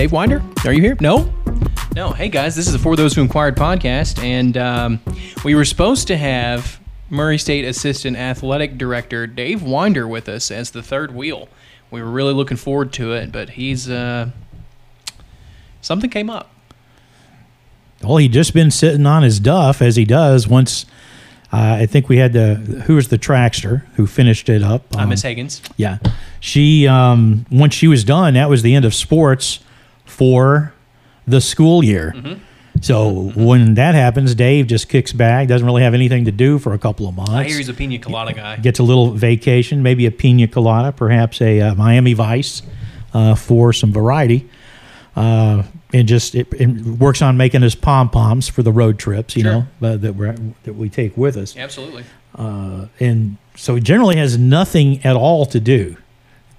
Dave? Dave Winder? Are you here? No? No. Hey, guys, this is the For Those Who Inquired podcast, and um, we were supposed to have Murray State Assistant Athletic Director Dave Winder with us as the third wheel. We were really looking forward to it, but he's. Uh, something came up. Well, he'd just been sitting on his duff as he does once. Uh, I think we had the who was the trackster who finished it up. Uh, Miss Higgins. Yeah, she um, once she was done, that was the end of sports for the school year. So when that happens, Dave just kicks back, doesn't really have anything to do for a couple of months. I hear he's a pina colada guy. Gets a little vacation, maybe a pina colada, perhaps a uh, Miami Vice uh, for some variety. Uh, and just it, it works on making us pom poms for the road trips, you Sure. know, that we that we take with us Absolutely. uh, and so he generally has nothing at all to do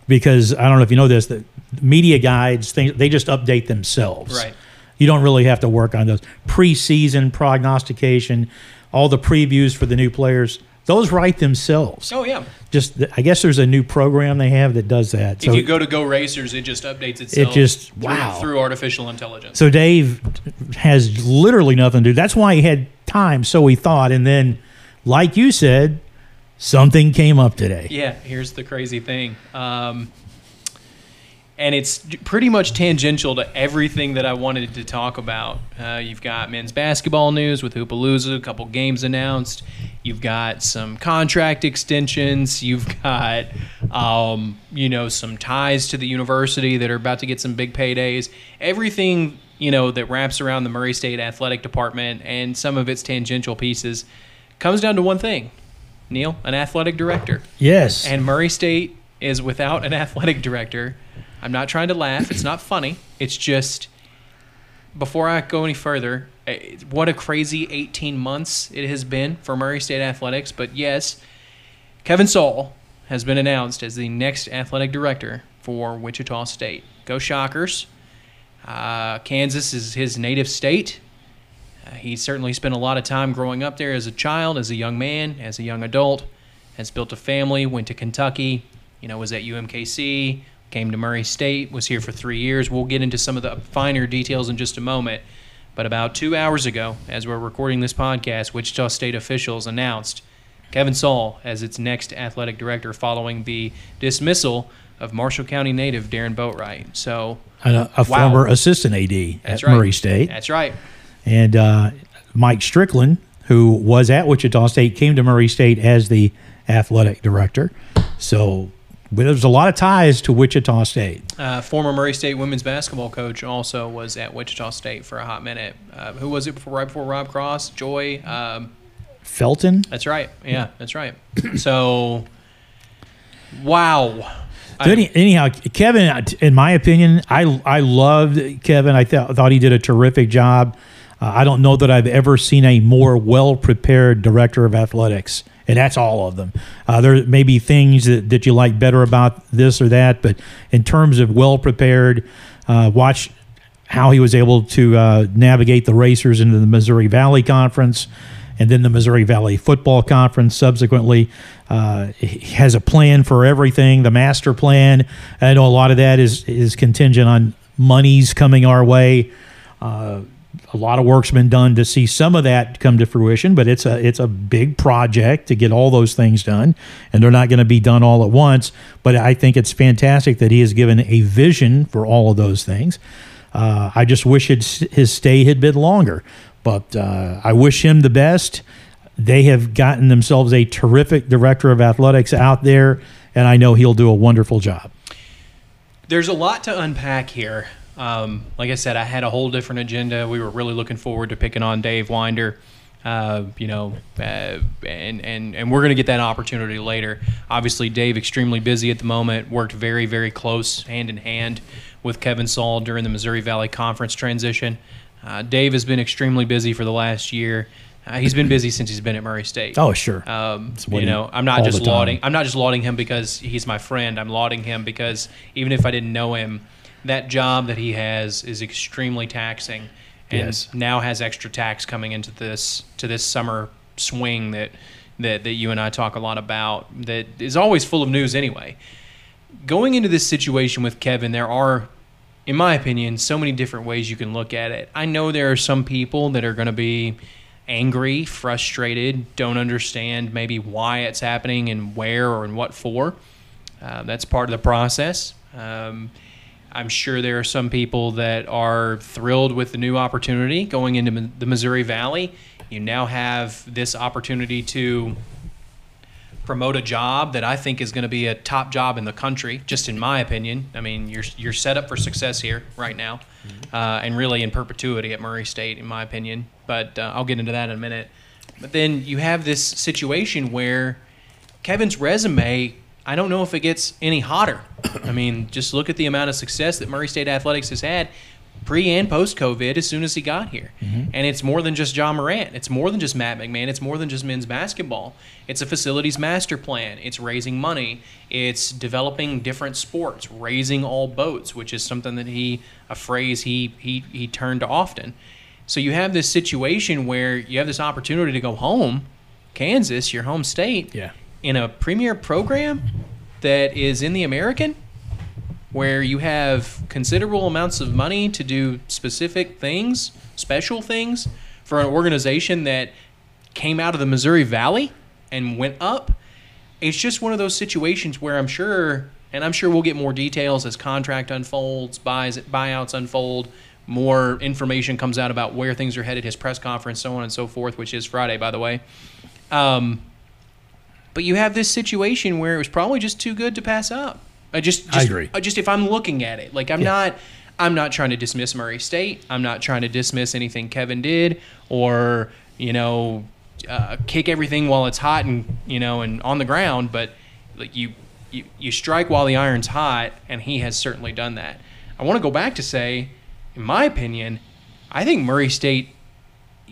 because I don't know if you know this that media guides things they just update themselves. Right. You don't really have to work on those preseason prognostication, all the previews for the new players. Those write themselves. Oh, yeah. Just I guess there's a new program they have that does that. if you go to Go Racers, it just updates itself. It just- through- wow. through artificial intelligence. So Dave has literally nothing to do. That's why he had time, so he thought. And then, like you said, something came up today. Yeah, here's the crazy thing. Um, and it's pretty much tangential to everything that I wanted to talk about. Uh, you've got men's basketball news with Hoopalooza, a couple games announced. You've got some contract extensions. You've got, um, you know, some ties to the university that are about to get some big paydays. Everything, you know, that wraps around the Murray State Athletic Department and some of its tangential pieces comes down to one thing Neal, an athletic director. Yes. And Murray State is without an athletic director. I'm not trying to laugh. It's not funny. It's just before I go any further, eh, what a crazy 18 months it has been for Murray State athletics. But yes, Kevin Saal has been announced as the next athletic director for Wichita State. Go Shockers! Uh, Kansas is his native state. Uh, he certainly spent a lot of time growing up there as a child, as a young man, as a young adult. Has built a family. Went to Kentucky. You know, was at UMKC. Came to Murray State. Was here for three years. We'll get into some of the finer details in just a moment. But about two hours ago, as we're recording this podcast, Wichita State officials announced Kevin Saal as its next athletic director following the dismissal of Marshall County native Darron Boatright. So a, a Wow. former assistant AD that's at right. Murray State. That's right. And uh, Mike Strickland, who was at Wichita State, came to Murray State as the athletic director. So there's a lot of ties to Wichita State. Uh, former Murray State women's basketball coach also was at Wichita State for a hot minute. Uh, who was it before, right before Rob Cross? Joy. Um, Felton? that's right. Yeah, that's right. So, wow. So any, anyhow, Kevin, in my opinion, I I loved Kevin. I th- thought he did a terrific job. Uh, I don't know that I've ever seen a more well prepared director of athletics, and that's all of them. Uh, there may be things that, that you like better about this or that, but in terms of well prepared, uh, watch how he was able to uh, navigate the racers into the Missouri Valley Conference and then the Missouri Valley Football Conference subsequently. Uh, he has a plan for everything, the master plan. I know a lot of that is, is contingent on monies coming our way. A lot of work's been done to see some of that come to fruition, but it's a it's a big project to get all those things done, and they're not going to be done all at once. But I think it's fantastic that he has given a vision for all of those things. Uh, I just wish his, his stay had been longer, but uh, I wish him the best. They have gotten themselves a terrific director of athletics out there, and I know he'll do a wonderful job. There's a lot to unpack here. Um, like I said, I had a whole different agenda. We were really looking forward to picking on Dave Winder. Uh, you know, uh, and and and we're going to get that opportunity later. Obviously, Dave extremely busy at the moment. Worked very very close hand in hand with Kevin Saal during the Missouri Valley Conference transition. Uh, Dave has been extremely busy for the last year. Uh, he's been busy since he's been at Murray State. Oh, sure. Um, you know, I'm not just lauding. I'm not just lauding him because he's my friend. I'm lauding him because even if I didn't know him, that job that he has is extremely taxing, and Yes. now has extra tax coming into this to this summer swing that that that you and I talk a lot about. That is always full of news anyway. Going into this situation with Kevin, there are in my opinion, so many different ways you can look at it. I know there are some people that are going to be angry, frustrated, don't understand maybe why it's happening and where or and what for. Uh, that's part of the process. Um, I'm sure there are some people that are thrilled with the new opportunity going into the Missouri Valley. You now have this opportunity to promote a job that I think is going to be a top job in the country, just in my opinion. I mean, you're you're set up for success here right now, mm-hmm. uh, and really in perpetuity at Murray State, in my opinion. But uh, I'll get into that in a minute. But then you have this situation where Kevin's resume. I don't know if it gets any hotter. I mean, just look at the amount of success that Murray State Athletics has had pre and post COVID as soon as he got here. Mm-hmm. And it's more than just Ja Morant. It's more than just Matt McMahon. It's more than just men's basketball. It's a facilities master plan. It's raising money. It's developing different sports, raising all boats, which is something that he a phrase he he he turned to often. So you have this situation where you have this opportunity to go home, Kansas, your home state, yeah. in a premier program that is in the American where you have considerable amounts of money to do specific things, special things for an organization that came out of the Missouri Valley and went up. It's just one of those situations where I'm sure, and I'm sure we'll get more details as contract unfolds, buys, buyouts unfold, more information comes out about where things are headed, his press conference, so on and so forth, which is Friday, by the way. Um, but you have this situation where it was probably just too good to pass up. I just, just I agree. Just if I'm looking at it, like I'm yeah. not I'm not trying to dismiss Murray State. I'm not trying to dismiss anything Kevin did or, you know, uh, kick everything while it's hot and, you know, and on the ground, but like you, you you strike while the iron's hot and he has certainly done that. I want to go back to say, in my opinion, I think Murray State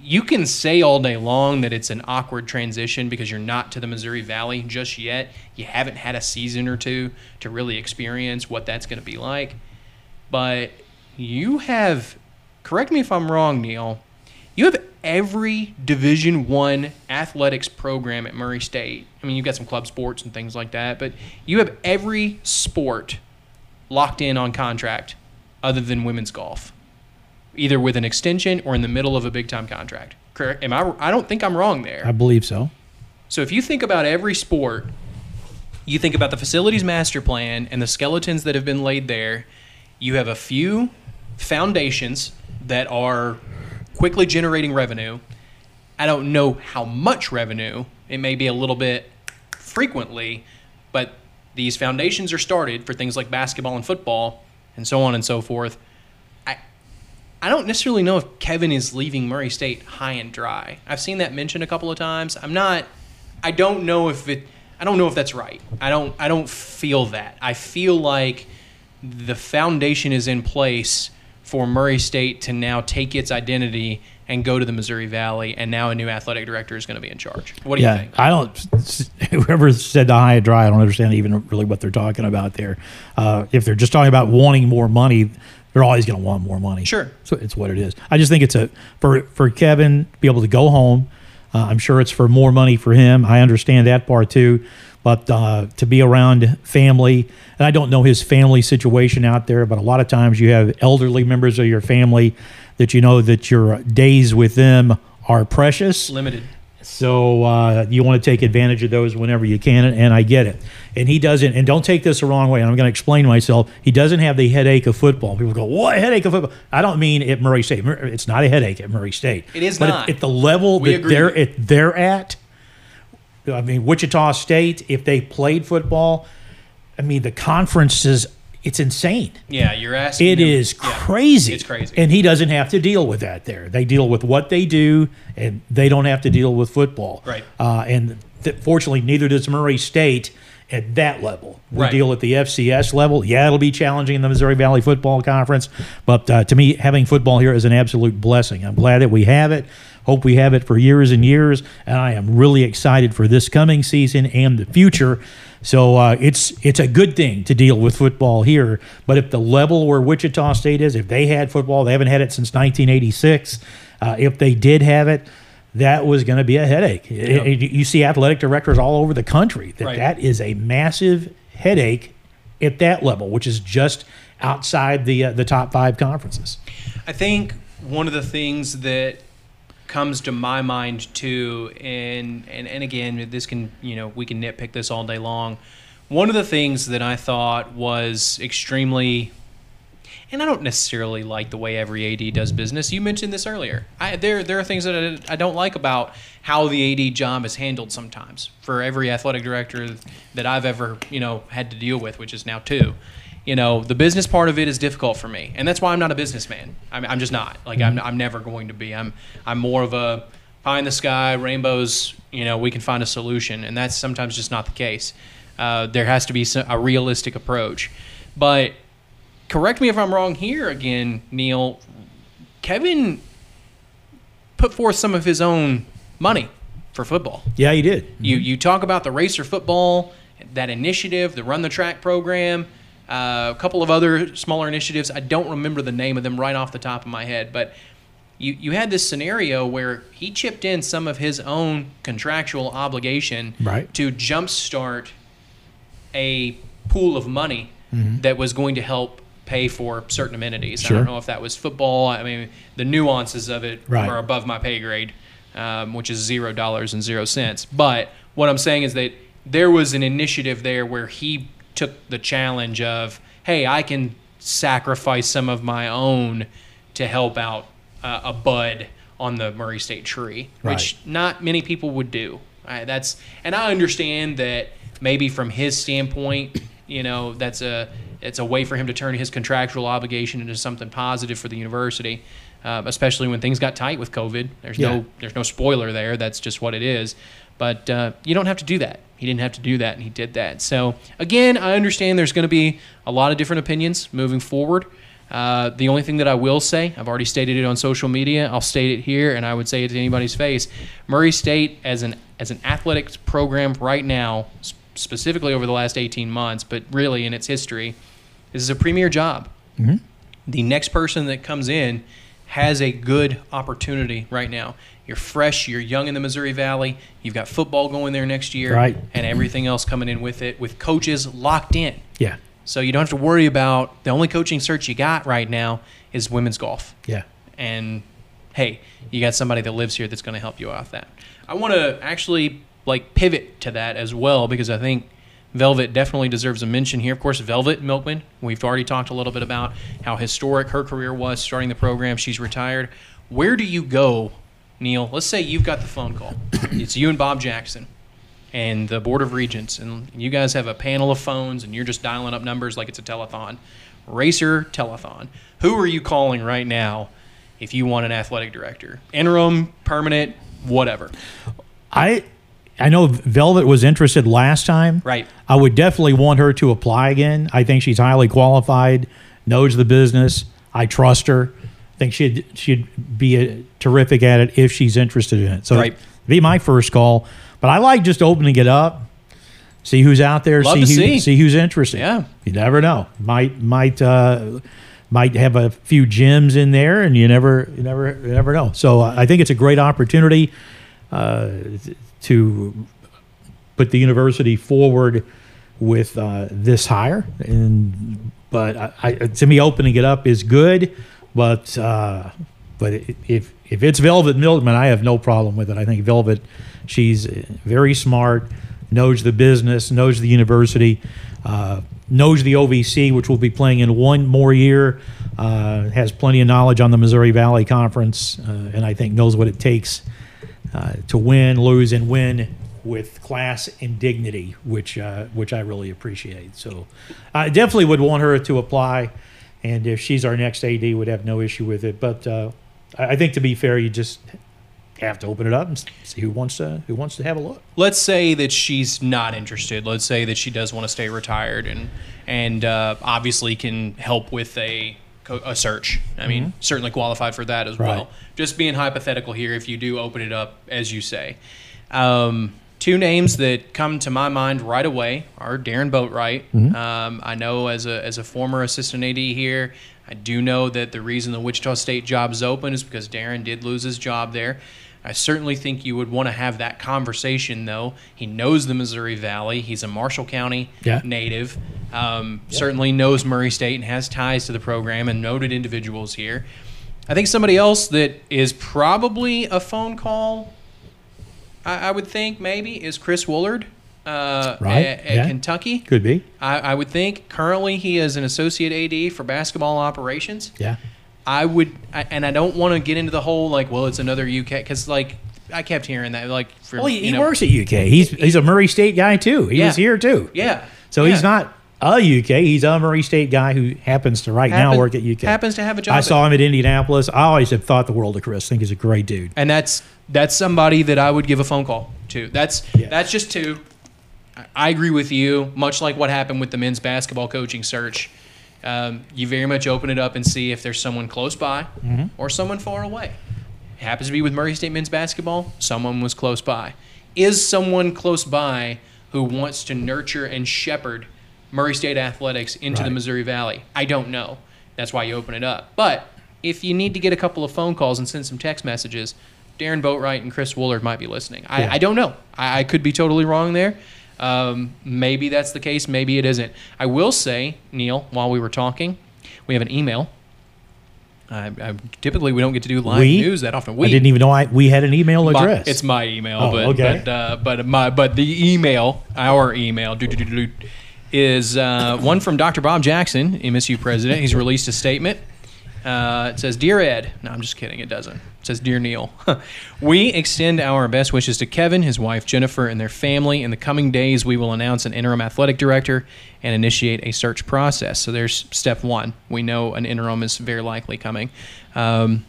you can say all day long that it's an awkward transition because you're not to the Missouri Valley just yet. You haven't had a season or two to really experience what that's going to be like. But you have, correct me if I'm wrong, Neal. You have every Division One athletics program at Murray State. I mean, you've got some club sports and things like that, but you have every sport locked in on contract other than women's golf either with an extension or in the middle of a big time contract. Correct? Am I? I don't think I'm wrong there. I believe so. So if you think about every sport, you think about the facilities master plan and the skeletons that have been laid there. You have a few foundations that are quickly generating revenue. I don't know how much revenue. It may be a little bit frequently, but these foundations are started for things like basketball and football and so on and so forth. I don't necessarily know if Kevin is leaving Murray State high and dry. I've seen that mentioned a couple of times. I'm not. I don't know if it. I don't know if that's right. I don't. I don't feel that. I feel like the foundation is in place for Murray State to now take its identity and go to the Missouri Valley, and now a new athletic director is going to be in charge. What do yeah, you think? I don't. Whoever said the high and dry, I don't understand even really what they're talking about there. Uh, if they're just talking about wanting more money, they're always going to want more money. Sure. So it's what it is. I just think it's a for for Kevin to be able to go home. Uh, I'm sure it's for more money for him. I understand that part too, but uh, to be around family, and I don't know his family situation out there, but a lot of times you have elderly members of your family that you know that your days with them are precious, limited. So uh, you want to take advantage of those whenever you can, and I get it. And he doesn't. And don't take this the wrong way. And I'm going to explain myself. He doesn't have the headache of football. People go, "What headache of football?" I don't mean at Murray State. It's not a headache at Murray State. It is but not at, at the level we that they're at. They're at. I mean, Wichita State. If they played football, I mean, the conferences it's insane. Yeah, you're asking. It is yeah, crazy. It's crazy. And he doesn't have to deal with that there. They deal with what they do, and they don't have to deal with football. Right. Uh, and th- fortunately, neither does Murray State at that level. We right. deal at the FCS level. Yeah, it'll be challenging in the Missouri Valley Football Conference, but uh, to me, having football here is an absolute blessing. I'm glad that we have it. Hope we have it for years and years, and I am really excited for this coming season and the future. So uh, it's it's a good thing to deal with football here. But if the level where Wichita State is, if they had football, they haven't had it since 1986. Uh, if they did have it, that was going to be a headache. It, it, you see athletic directors all over the country that right. that is a massive headache at that level, which is just outside the uh, the top five conferences. I think one of the things that comes to my mind too, and and and again, this can you know we can nitpick this all day long. One of the things that I thought was extremely and I don't necessarily like the way every AD does business. You mentioned this earlier. I, there, there are things that I, I, don't like about how the AD job is handled sometimes for every athletic director that I've ever, you know, had to deal with, which is now two. You know, the business part of it is difficult for me, and that's why I'm not a businessman. I'm, I'm just not. Like, mm-hmm. I'm, I'm never going to be. I'm, I'm more of a pie in the sky, rainbows. You know, we can find a solution, and that's sometimes just not the case. Uh, there has to be a realistic approach, but correct me if I'm wrong here again, Neal. Kevin put forth some of his own money for football. Yeah, he did. Mm-hmm. You you talk about the racer football, that initiative, the run the track program, uh, a couple of other smaller initiatives. I don't remember the name of them right off the top of my head, but you you had this scenario where he chipped in some of his own contractual obligation right. to jumpstart a pool of money mm-hmm. that was going to help pay for certain amenities. Sure. I don't know if that was football. I mean, the nuances of it right. are above my pay grade, um, which is zero dollars and zero cents. But what I'm saying is that there was an initiative there where he took the challenge of, hey, I can sacrifice some of my own to help out uh, a bud on the Murray State tree, right. which not many people would do. Right, that's and I understand that maybe from his standpoint, you know, that's a it's a way for him to turn his contractual obligation into something positive for the university, uh, especially when things got tight with COVID. There's yeah. no there's no spoiler there. That's just what it is. But uh, you don't have to do that. He didn't have to do that, and he did that. So again, I understand there's going to be a lot of different opinions moving forward. Uh, the only thing that I will say, I've already stated it on social media. I'll state it here, and I would say it to anybody's face. Murray State, as an as an athletics program right now, specifically over the last 18 months, but really in its history, this is a premier job. Mm-hmm. The next person that comes in has a good opportunity right now. You're fresh, you're young in the Missouri Valley, you've got football going there next year, right. and everything else coming in with it, with coaches locked in. Yeah. So you don't have to worry about the only coaching search you got right now is women's golf. Yeah. And hey, you got somebody that lives here that's going to help you out that. I want to actually like pivot to that as well because I think Velvet definitely deserves a mention here. Of course, Velvet Milkman, we've already talked a little bit about how historic her career was starting the program. She's retired. Where do you go, Neal? Let's say you've got the phone call. it's you and Bob Jackson and the Board of Regents, and you guys have a panel of phones and you're just dialing up numbers like it's a telethon. Racer telethon. Who are you calling right now if you want an athletic director? Interim, permanent, whatever. I I know Velvet was interested last time. Right. I would definitely want her to apply again. I think she's highly qualified, knows the business. I trust her. I think she'd she'd be a, terrific at it if she's interested in it. So right. be my first call. But I like just opening it up, see who's out there, see who, see. see who's interested. Yeah. You never know. Might might uh, might have a few gems in there, and you never you never you never know. So uh, I think it's a great opportunity. Uh, to put the university forward with uh, this hire. And but I, I, to me, opening it up is good. But uh, but if if it's Velvet Milkman, I have no problem with it. I think Velvet, she's very smart, knows the business, knows the university, uh, knows the OVC, which will be playing in one more year. Uh, has plenty of knowledge on the Missouri Valley Conference, uh, and I think knows what it takes uh, to win, lose, and win with class and dignity, which uh, which I really appreciate. So I definitely would want her to apply, and if she's our next AD, would have no issue with it. But uh, I think to be fair, you just have to open it up and see who wants to who wants to have a look. Let's say that she's not interested. Let's say that she does want to stay retired and and uh, obviously can help with a a search. I mean, mm-hmm. certainly qualified for that as right. well. Just being hypothetical here, if you do open it up, as you say. Um, two names that come to my mind right away are Darron Boatright. Mm-hmm. Um, I know as a, as a former assistant AD here, I do know that the reason the Wichita State job is open is because Darron did lose his job there. I certainly think you would want to have that conversation, though. He knows the Missouri Valley. He's a Marshall County Yeah. native. Um, Certainly knows Murray State and has ties to the program and noted individuals here. I think somebody else that is probably a phone call, I, I would think maybe, is Chris Woolard uh, Right, at, at yeah. Kentucky. Could be. I, I would think currently he is an associate AD for basketball operations. Yeah. I would, I, and I don't want to get into the whole like, well, it's another UK because like I kept hearing that like for Well, he, he know, works at UK. He's he's a Murray State guy too. He Yeah. was here too. yeah, So yeah. he's not a UK. He's a Murray State guy who happens to right now work at UK. happens to have a job. I saw him at Indianapolis. I always have thought the world of Chris. I think he's a great dude. and that's that's somebody that I would give a phone call to. That's that's just two. I- agree with you. Much like what happened with the men's basketball coaching search, um, you very much open it up and see if there's someone close by Mm-hmm. or someone far away. It happens to be with Murray State men's basketball. Someone was close by. Is someone close by who wants to nurture and shepherd Murray State athletics into the Missouri Valley? I don't know. That's why you open it up. But if you need to get a couple of phone calls and send some text messages, Darron Boatright and Chris Woolard might be listening. I, Yeah. I don't know. I, I could be totally wrong there. Um, maybe that's the case. Maybe it isn't. I will say, Neal, while we were talking, we have an email. I, I, typically, we don't get to do live We? news that often. We I didn't even know I, we had an email my- address. it's my email, Oh, but okay. but uh, but my but the email, our email, doo, doo, doo, is uh, one from Dr. Bob Jackson, MSU president. He's released a statement. Uh, it says, "Dear Ed." No, I'm just kidding. It doesn't. It says, "Dear Neal." we extend our best wishes to Kevin, his wife Jennifer, and their family. In the coming days, we will announce an interim athletic director and initiate a search process. So there's step one. We know an interim is very likely coming. Um,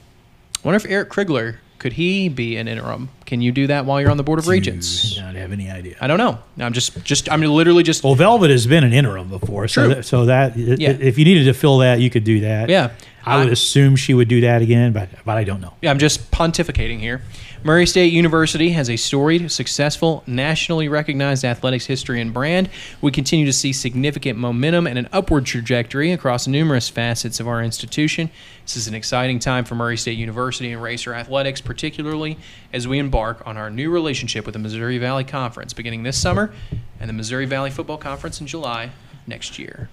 I wonder if Eric Krigler could he be an interim? Can you do that while you're on the board of regents? Do not have any idea. I don't know. I'm just just I'm literally just Well, Velvet has been an interim before, so that, so that Yeah. if you needed to fill that, you could do that. Yeah. I would assume she would do that again, but but I don't know. Yeah, I'm just pontificating here. Murray State University has a storied, successful, nationally recognized athletics history and brand. We continue to see significant momentum and an upward trajectory across numerous facets of our institution. This is an exciting time for Murray State University and Racer Athletics, particularly as we embark on our new relationship with the Missouri Valley Conference beginning this summer and the Missouri Valley Football Conference in July next year.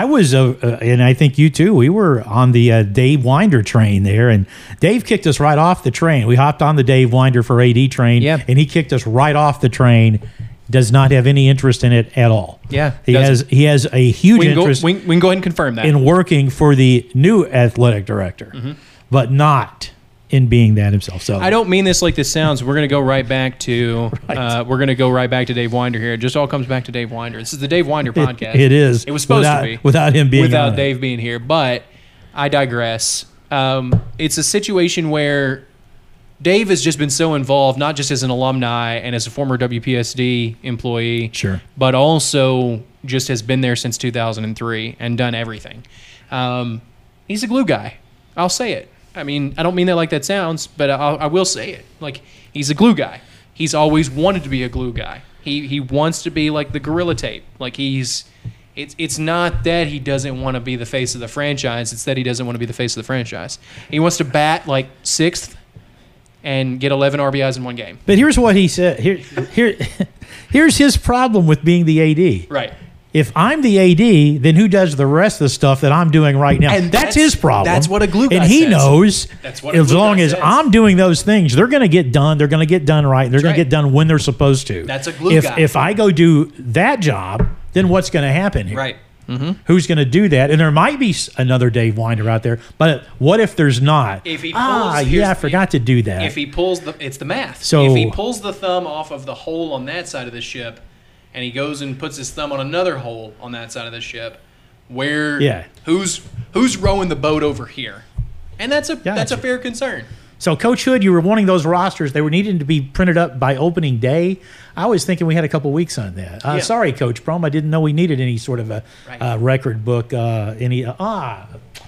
I was, uh, uh, and I think you too. We were on the uh, Dave Winder train there, and Dave kicked us right off the train. We hopped on the Dave Winder for AD train, Yeah. and he kicked us right off the train. Does not have any interest in it at all. Yeah, he doesn't. has. He has a huge We can, go, interest we, we can go ahead and confirm that. in working for the new athletic director, Mm-hmm. but not in being that himself. So I don't mean this like this sounds. We're going to go right back to Right. uh, we're going to go right back to Dave Winder here. It just all comes back to Dave Winder. This is the Dave Winder podcast. it is. It was supposed without, to be without him being without on it. Dave being here, but I digress. Um, it's a situation where Dave has just been so involved, not just as an alumni and as a former WPSD employee, Sure. but also just has been there since 2003 and done everything. Um, he's a glue guy. I'll say it. I mean, I don't mean that like that sounds, but I'll, I will say it. Like he's a glue guy. He's always wanted to be a glue guy. He he wants to be like the gorilla tape. Like he's. It's it's not that he doesn't want to be the face of the franchise. It's that he doesn't want to be the face of the franchise. He wants to bat like sixth and get 11 RBIs in one game. But here's what he said. Here, here, here's his problem with being the AD. Right. If I'm the AD, then who does the rest of the stuff that I'm doing right now? And that's, that's- his problem. that's what a glue guy And he says. knows That's what a as glue long guy as says. I'm doing those things, they're going to get done. They're going to get done right. They're going right. to get done when they're supposed to. That's a glue if, guy. If I go do that job, then what's going to happen here? Right. Who's going to do that? And there might be another Dave Winder out there, but what if there's not? If he ah, pulls- here's yeah, I the- forgot to do that. If he pulls the, it's the math. So- if he pulls the thumb off of the hole on that side of the ship, and he goes and puts his thumb on another hole on that side of the ship, where Yeah. who's who's rowing the boat over here? And that's a that's a fair concern. So, Coach Hood, you were wanting those rosters. They were needing to be printed up by opening day. I was thinking we had a couple weeks on that. Uh, Yeah. Sorry, Coach Prohm. I didn't know we needed any sort of a Right. uh, record book. Uh, any uh, ah,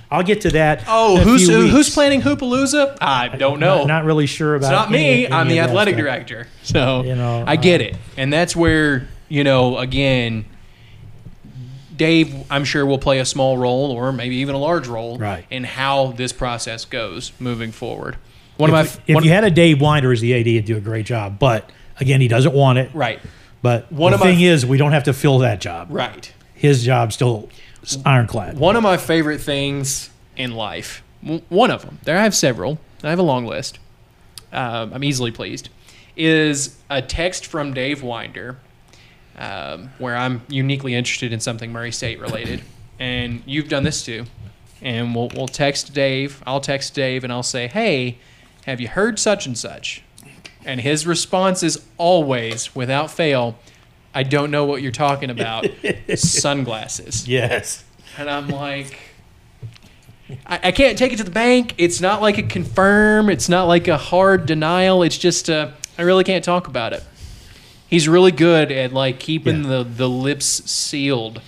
I'll get to that. Oh, who's few who's planning Hoopalooza? I don't know. Not, not really sure about. It's not me. any I'm the athletic director. So You know, I get uh, it, and that's where you know again. Dave, I'm sure will play a small role, or maybe even a large role, Right. in how this process goes moving forward. One of my if, if one, you had a Dave Winder as the AD, he'd do a great job. But again, he doesn't want it. right, But One the of my- thing is, we don't have to fill that job. right. His job's still ironclad. One of my favorite things in life, one of them, there I have several, I have a long list, um, I'm easily pleased, is a text from Dave Winder um, where I'm uniquely interested in something Murray State related. And you've done this too. And we'll, we'll text Dave, I'll text Dave and I'll say, hey, have you heard such and such? And his response is always, without fail, I don't know what you're talking about. Sunglasses. Yes. And I'm like, I, I can't take it to the bank. It's not like a confirm. It's not like a hard denial. It's just, uh, I really can't talk about it. He's really good at like keeping Yeah. the, the lips sealed.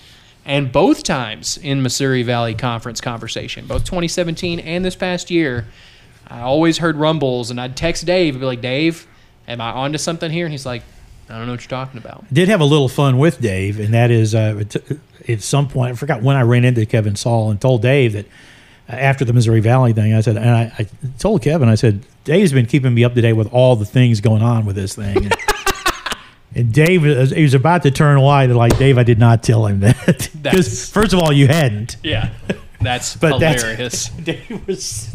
And both times in Missouri Valley Conference conversation, both 2017 and this past year, I always heard rumbles and I'd text Dave and be like, Dave, am I onto something here? And he's like, I don't know what you're talking about. Did have a little fun with Dave, and that is uh, at- some point, I forgot when I ran into Kevin Saal and told Dave that uh, after the Missouri Valley thing, I said, and I, I told Kevin, I said, Dave's been keeping me up to date with all the things going on with this thing. And, Dave, he was about to turn white, like, Dave, I did not tell him that. Because, first of all, you hadn't. Yeah. That's But that's- hilarious. Dave was,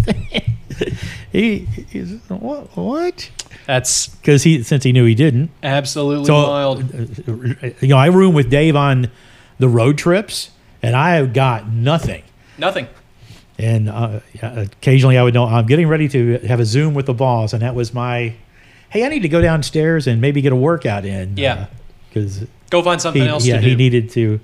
he, he's, what? What? That's Because he, since he knew he didn't. absolutely So, wild. uh, you know, I room with Dave on the road trips, and I got nothing. Nothing. And uh, occasionally, I would know I'm getting ready to have a Zoom with the boss, and that was my, hey, I need to go downstairs and maybe get a workout in. Uh, yeah. because Go find something he, else yeah, to do. he needed to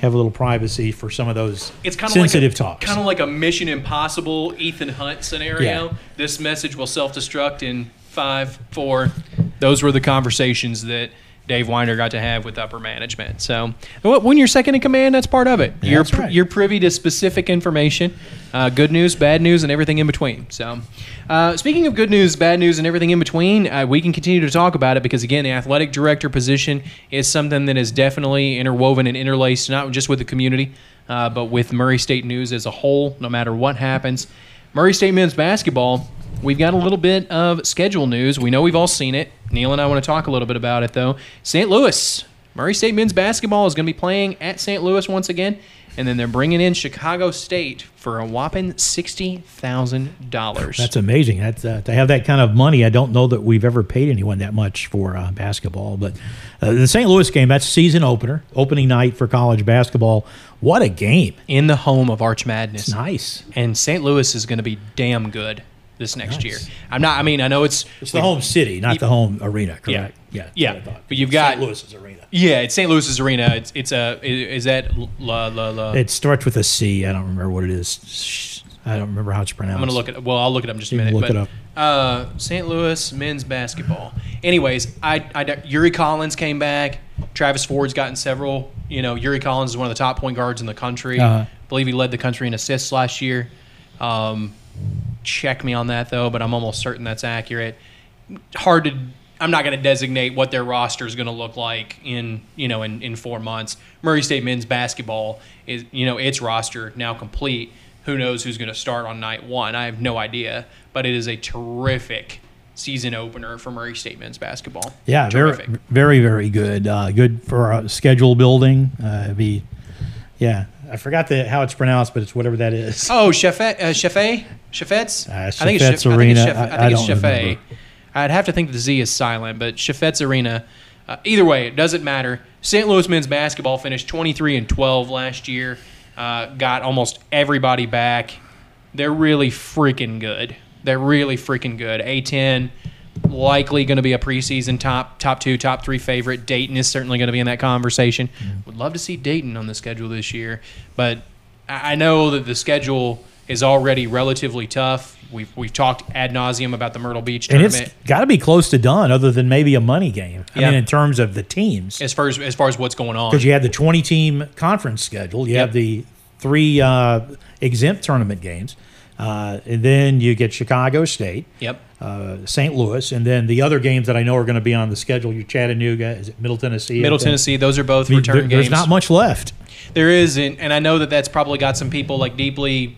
have a little privacy for some of those it's kind of sensitive like a, talks. Kind of like a Mission Impossible Ethan Hunt scenario. Yeah. This message will self-destruct in five, four. Those were the conversations that Dave Winder got to have with upper management. So when you're second in command, that's part of it. you're right. you're privy to specific information, uh, good news, bad news, and everything in between. So, uh, speaking of good news, bad news, and everything in between, uh, we can continue to talk about it because again, the athletic director position is something that is definitely interwoven and interlaced, not just with the community, uh, but with Murray State news as a whole. No matter what happens, Murray State men's basketball. We've got a little bit of schedule news. We know we've all seen it. Neal and I want to talk a little bit about it, though. St. Louis, Murray State men's basketball is going to be playing at St. Louis once again, and then they're bringing in Chicago State for a whopping sixty thousand dollars. That's amazing. That's uh, to have that kind of money. I don't know that we've ever paid anyone that much for uh, basketball. But uh, the St. Louis game, that's season opener, opening night for college basketball. What a game! in the home of Arch Madness. Nice. And St. Louis is going to be damn good this next Nice. year. I'm not. I mean, I know it's It's the home city, not the home arena. Correct. Yeah. Yeah. Yeah. I. But you've got- St. Louis's arena. Yeah, it's St. Louis's arena. It's it's a is that la la la. It starts with a C. I don't remember what it is. I don't remember how it's pronounced. I'm gonna look at. Well, I'll look it up in just a minute. look but, it up. Uh, St. Louis men's basketball. Anyways, I, I Yuri Collins came back. Travis Ford's gotten several. You know, Yuri Collins is one of the top point guards in the country. Uh-huh. believe he led the country in assists last year. Um, check me on that though, but I'm almost certain that's accurate. Hard to. I'm not going to designate what their roster is going to look like in you know in, in four months. Murray State men's basketball is you know its roster now complete. Who knows who's going to start on night one? I have no idea, but it is a terrific season opener for Murray State men's basketball. Yeah, terrific. very, very, very good. Uh, good for uh, schedule building. Uh, be, yeah. I forgot the, how it's pronounced, but it's whatever that is. Oh, Chefet, uh, Chefet, Chefet's. Uh, I think it's Chefet's Chef- I think it's Arena. Chef- I- think it's Chefet. remember. I'd have to think the Z is silent, but Chefet's Arena. Uh, either way, it doesn't matter. St. Louis men's basketball finished 23 and 12 last year. Uh, got almost everybody back. They're really freaking good. They're really freaking good. A10 likely going to be a preseason top top two, top three favorite. Dayton is certainly going to be in that conversation. Would love to see Dayton on the schedule this year, but I know that the schedule is already relatively tough. We've we've talked ad nauseum about the Myrtle Beach and tournament it's got to be close to done, other than maybe a money game. I Yeah. mean, in terms of the teams, as far as as far as what's going on. because you have the 20 team conference schedule, you have the three uh, exempt tournament games, uh, and then you get Chicago State. Yep. Uh, St. Louis, and then the other games that I know are going to be on the schedule. Your Chattanooga, is it Middle Tennessee? Middle? Tennessee, those are both I mean, return there- There's not much left. There is, and, and I know that that's probably got some people like deeply,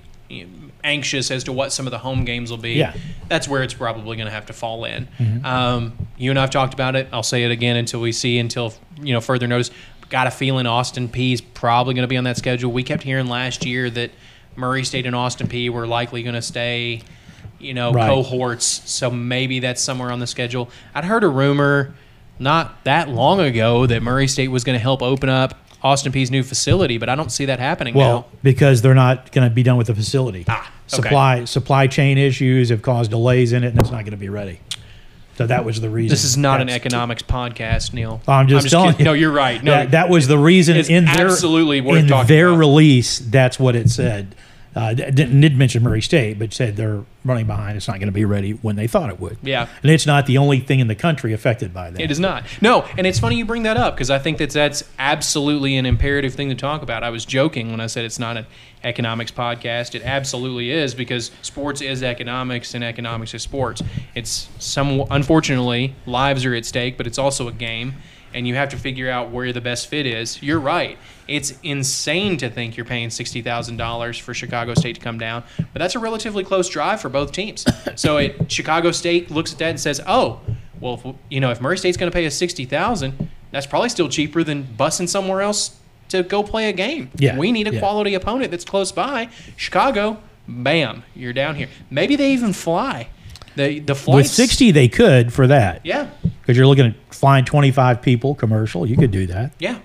anxious as to what some of the home games will be, Yeah. that's where it's probably going to have to fall in. Mm-hmm. Um, you and I've talked about it. I'll say it again until we see until you know further notice. Got a feeling Austin Peay is probably going to be on that schedule. We kept hearing last year that Murray State and Austin Peay were likely going to stay, you know, Right. cohorts. So maybe that's somewhere on the schedule. I'd heard a rumor not that long ago that Murray State was going to help open up Austin Peay's new facility, but I don't see that happening Well, now. because they're not going to be done with the facility. Ah, okay. Supply supply chain issues have caused delays in it, and it's not going to be ready. So that was the reason. This is not an That's- economics podcast, Neal. I'm just telling kidding. you. No, you're right. No, that, that was the reason in their absolutely in their about. release. That's what it said. Uh, didn't did mention Murray State, but said they're running behind. It's not going to be ready when they thought it would. Yeah. and it's not the only thing in the country affected by that. It is not. No, and it's funny you bring that up because I think that that's absolutely an imperative thing to talk about. I was joking when I said it's not an economics podcast. It absolutely is because sports is economics and economics is sports. It's some unfortunately lives are at stake, but it's also a game and you have to figure out where the best fit is. You're right. It's insane to think you're paying $60,000 for Chicago State to come down, but that's a relatively close drive for both teams. So it, Chicago State looks at that and says, "Oh, well, if, you know, if Murray State's going to pay us 60,000, that's probably still cheaper than busing somewhere else to go play a game. Yeah, We need a yeah. quality opponent that's close by. Chicago, bam, you're down here. Maybe they even fly. The the With sixty, they could for that Yeah. Because you're looking at flying twenty five people commercial. You could do that. Yeah.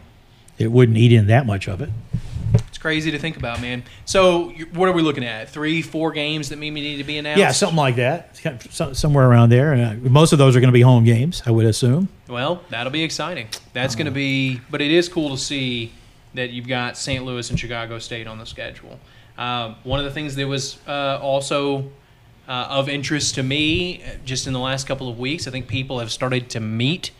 It wouldn't eat in that much of it. It's crazy to think about, man. So, what are we looking at? Three, four games that maybe need to be announced? Yeah, something like that. It's kind of somewhere around there. And uh, most of those are going to be home games, I would assume. Well, that'll be exciting. That's going to be, but it is cool to see that you've got St. Louis and Chicago State on the schedule. Um, one of the things that was uh, also uh, of interest to me uh, just in the last couple of weeks, I think people have started to meet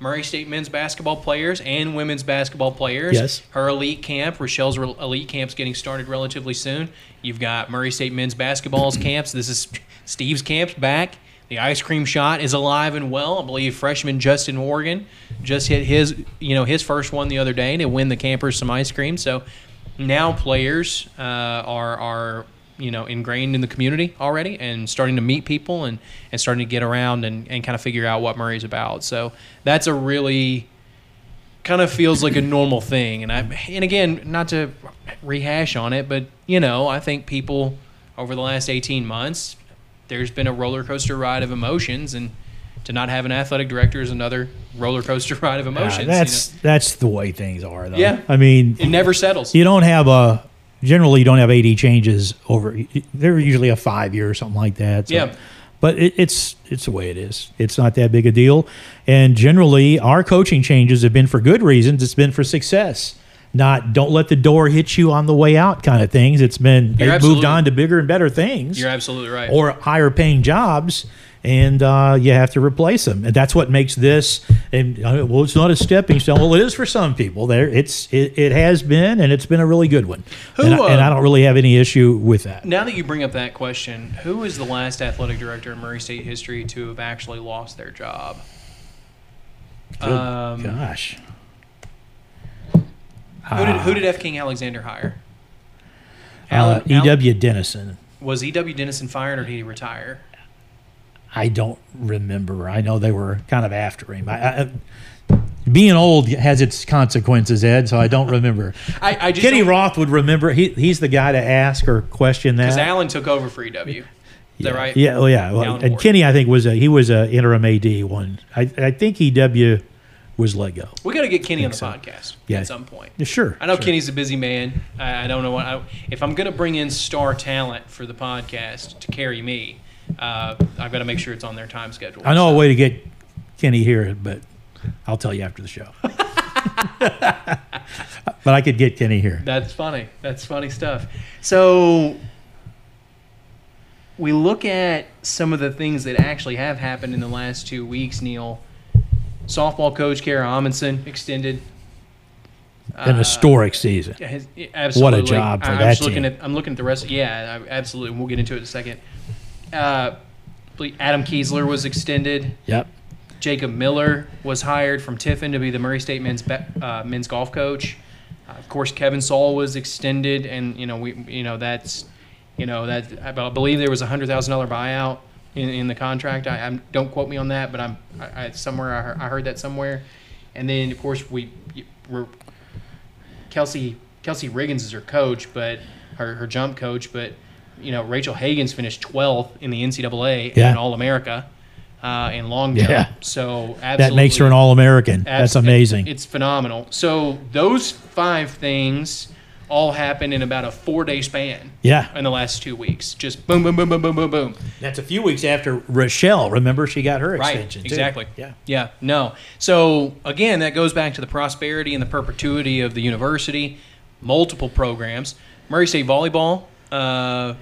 Murray State men's basketball players and women's basketball players. Yes. Her elite camp, Rechelle's re- elite camp's getting started relatively soon. You've got Murray State men's basketball's camps. This is Steve's camp's back. The ice cream shot is alive and well. I believe freshman Justin Morgan just hit his, you know, his first one the other day to win the campers some ice cream. So now players uh, are are you know ingrained in the community already and starting to meet people and, and starting to get around and, and kind of figure out what Murray's about. So that's a really kind of feels like a normal thing. And I and again, not to rehash on it, but you know, I think people over the last 18 months, there's been a roller coaster ride of emotions and to not have an athletic director is another roller coaster ride of emotions. you that's that's the way things are, though. Yeah. I mean, it never settles. you don't have a generally you don't have 80 changes over. They're usually a five year or something like that. so- Yeah. But it, it's it's the way it is. It's not that big a deal, and generally our coaching changes have been for good reasons. It's been for success, not don't let the door hit you on the way out kind of things. It's been they've moved on to bigger and better things You're absolutely right. or higher paying jobs, and uh, you have to replace them. And that's what makes this. And uh, well, it's not a stepping stone. Well, it is for some people. There, it's it, it has been, and it's been a really good one. Who, and, I, and uh, I don't really have any issue with that. now that you bring up that question, who is the last athletic director in Murray State history to have actually lost their job? Good Um, Gosh, Who did, who did F. King Alexander hire? uh, Alan- E.W. Dennison. was E.W. Dennison fired or did he retire? I don't remember. I know they were kind of after him. I, I, being old has its consequences, Ed. So I don't remember. I, I just Kenny don't- Roth would remember. He, he's the guy to ask or question that. Because Allen took over for EW. Is yeah. that right? Yeah. Oh, yeah. Well, and Kenny, I think was a he was a interim AD one. I, I think EW was let go. We got to get Kenny on the so. podcast Yeah. at some point. Yeah, Sure. I know sure. Kenny's a busy man. I, I don't know what. I, if I'm going to bring in star talent for the podcast to carry me, uh, I've got to make sure it's on their time schedule. I know a way to get Kenny here, but I'll tell you after the show. but I could get Kenny here. That's funny. That's funny stuff. So we look at some of the things that actually have happened in the last two weeks, Neal. Softball coach Kara Amundsen extended. An Uh, historic season. Yeah, his- yeah, absolutely. job for I, I'm that looking team. at. I'm looking at the rest. Yeah, I, absolutely. We'll get into it in a second. Uh, Adam Kiesler was extended. Yep. Jacob Miller was hired from Tiffin to be the Murray State men's uh, men's golf coach. Uh, of course, Kevin Saal was extended, and you know we you know that's You know that I believe there was a hundred thousand dollar buyout in, in the contract. I I'm, don't quote me on that, but I'm I, I somewhere I heard, I heard that somewhere. And then of course we we're Kelsey Kelsey Riggins is her coach, but her, her jump coach, but you know Rachel Hagens finished 12th in the NCAA Yeah. and All America uh, in long jump. Yeah. So absolutely, That makes her an All American. That's abs- amazing. It's phenomenal. So those five things all happened in about a four day span yeah. in the last two weeks. Just boom, boom, boom, boom, boom, boom, boom. That's a few weeks after Rechelle. Remember, she got her Right, extension. too. exactly. Yeah. Yeah, no. So again, that goes back to the prosperity and the perpetuity of the university, multiple programs. Murray State Volleyball, uh,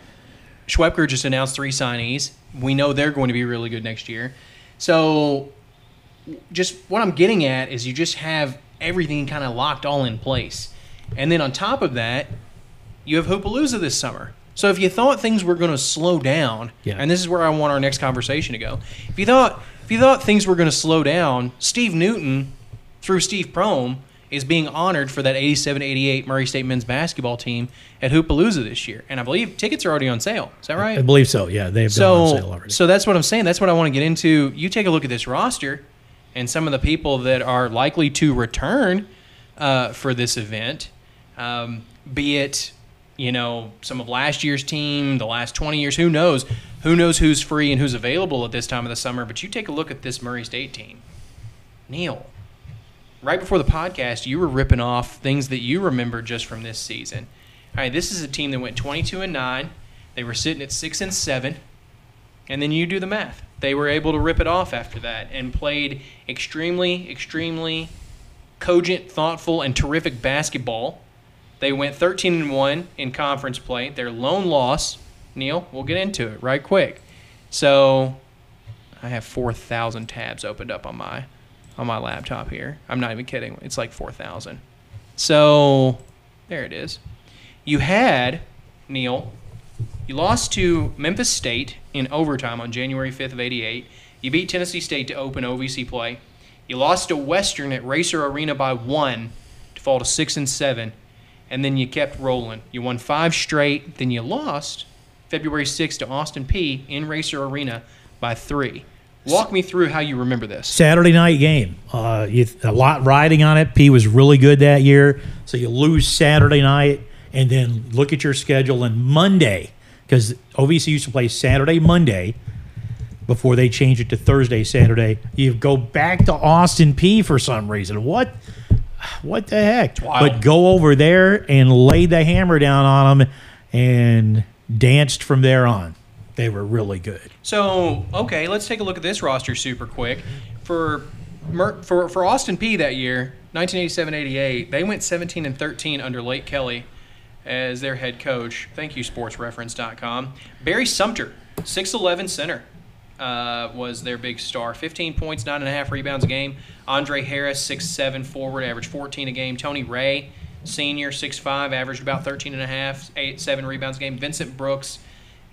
Schwepker just announced three signees. We know they're going to be really good next year. So just what I'm getting at is you just have everything kind of locked all in place. And then on top of that, you have Hoopalooza this summer. So if you thought things were going to slow down, Yeah. and this is where I want our next conversation to go. If you thought if you thought things were going to slow down, Steve Newton through Steve Prohm is being honored for that 87-88 Murray State men's basketball team at Hoopalooza this year. And I believe tickets are already on sale. Is that right? I believe so. Yeah, they've gone on sale So, already. so that's what I'm saying. That's what I want to get into. You take a look at this roster and some of the people that are likely to return uh, for this event, um, be it you know some of last year's team, the last 20 years. Who knows? Who knows who's free and who's available at this time of the summer? But you take a look at this Murray State team. Neal, right before the podcast, you were ripping off things that you remember just from this season. All right, this is a team that went 22 and 9. They were sitting at 6 and 7. And then you do the math. They were able to rip it off after that and played extremely, extremely cogent, thoughtful, and terrific basketball. They went 13 and 1 in conference play. Their lone loss, Neal, we'll get into it right quick. So I have 4,000 tabs opened up on my on my laptop here. I'm not even kidding. It's like 4,000. So there it is. You had Neal. You lost to Memphis State in overtime on January 5th of 88. You beat Tennessee State to open OVC play. You lost to Western at Racer Arena by 1 to fall to 6 and 7. And then you kept rolling. You won 5 straight, then you lost February 6th to Austin Peay in Racer Arena by 3. Walk me through how you remember this. Saturday night game. Uh, you, a lot riding on it. Peay was really good that year. So you lose Saturday night, and then look at your schedule and Monday, because OVC used to play Saturday, Monday, before they changed it to Thursday, Saturday. You go back to Austin Peay for some reason. What? What the heck? But go over there and lay the hammer down on them, and danced from there on. They were really good. So, okay, let's take a look at this roster super quick. For for for Austin Peay that year, 1987-88, they went 17 and 13 under Lake Kelly as their head coach. Thank you sportsreference.com. Barry Sumpter, 6'11 center. Uh, was their big star. 15 points, 9.5 rebounds a game. Andre Harris, 6'7 forward, averaged 14 a game. Tony Ray, senior, 6'5, averaged about 13.5, 8, 7 rebounds a game. Vincent Brooks,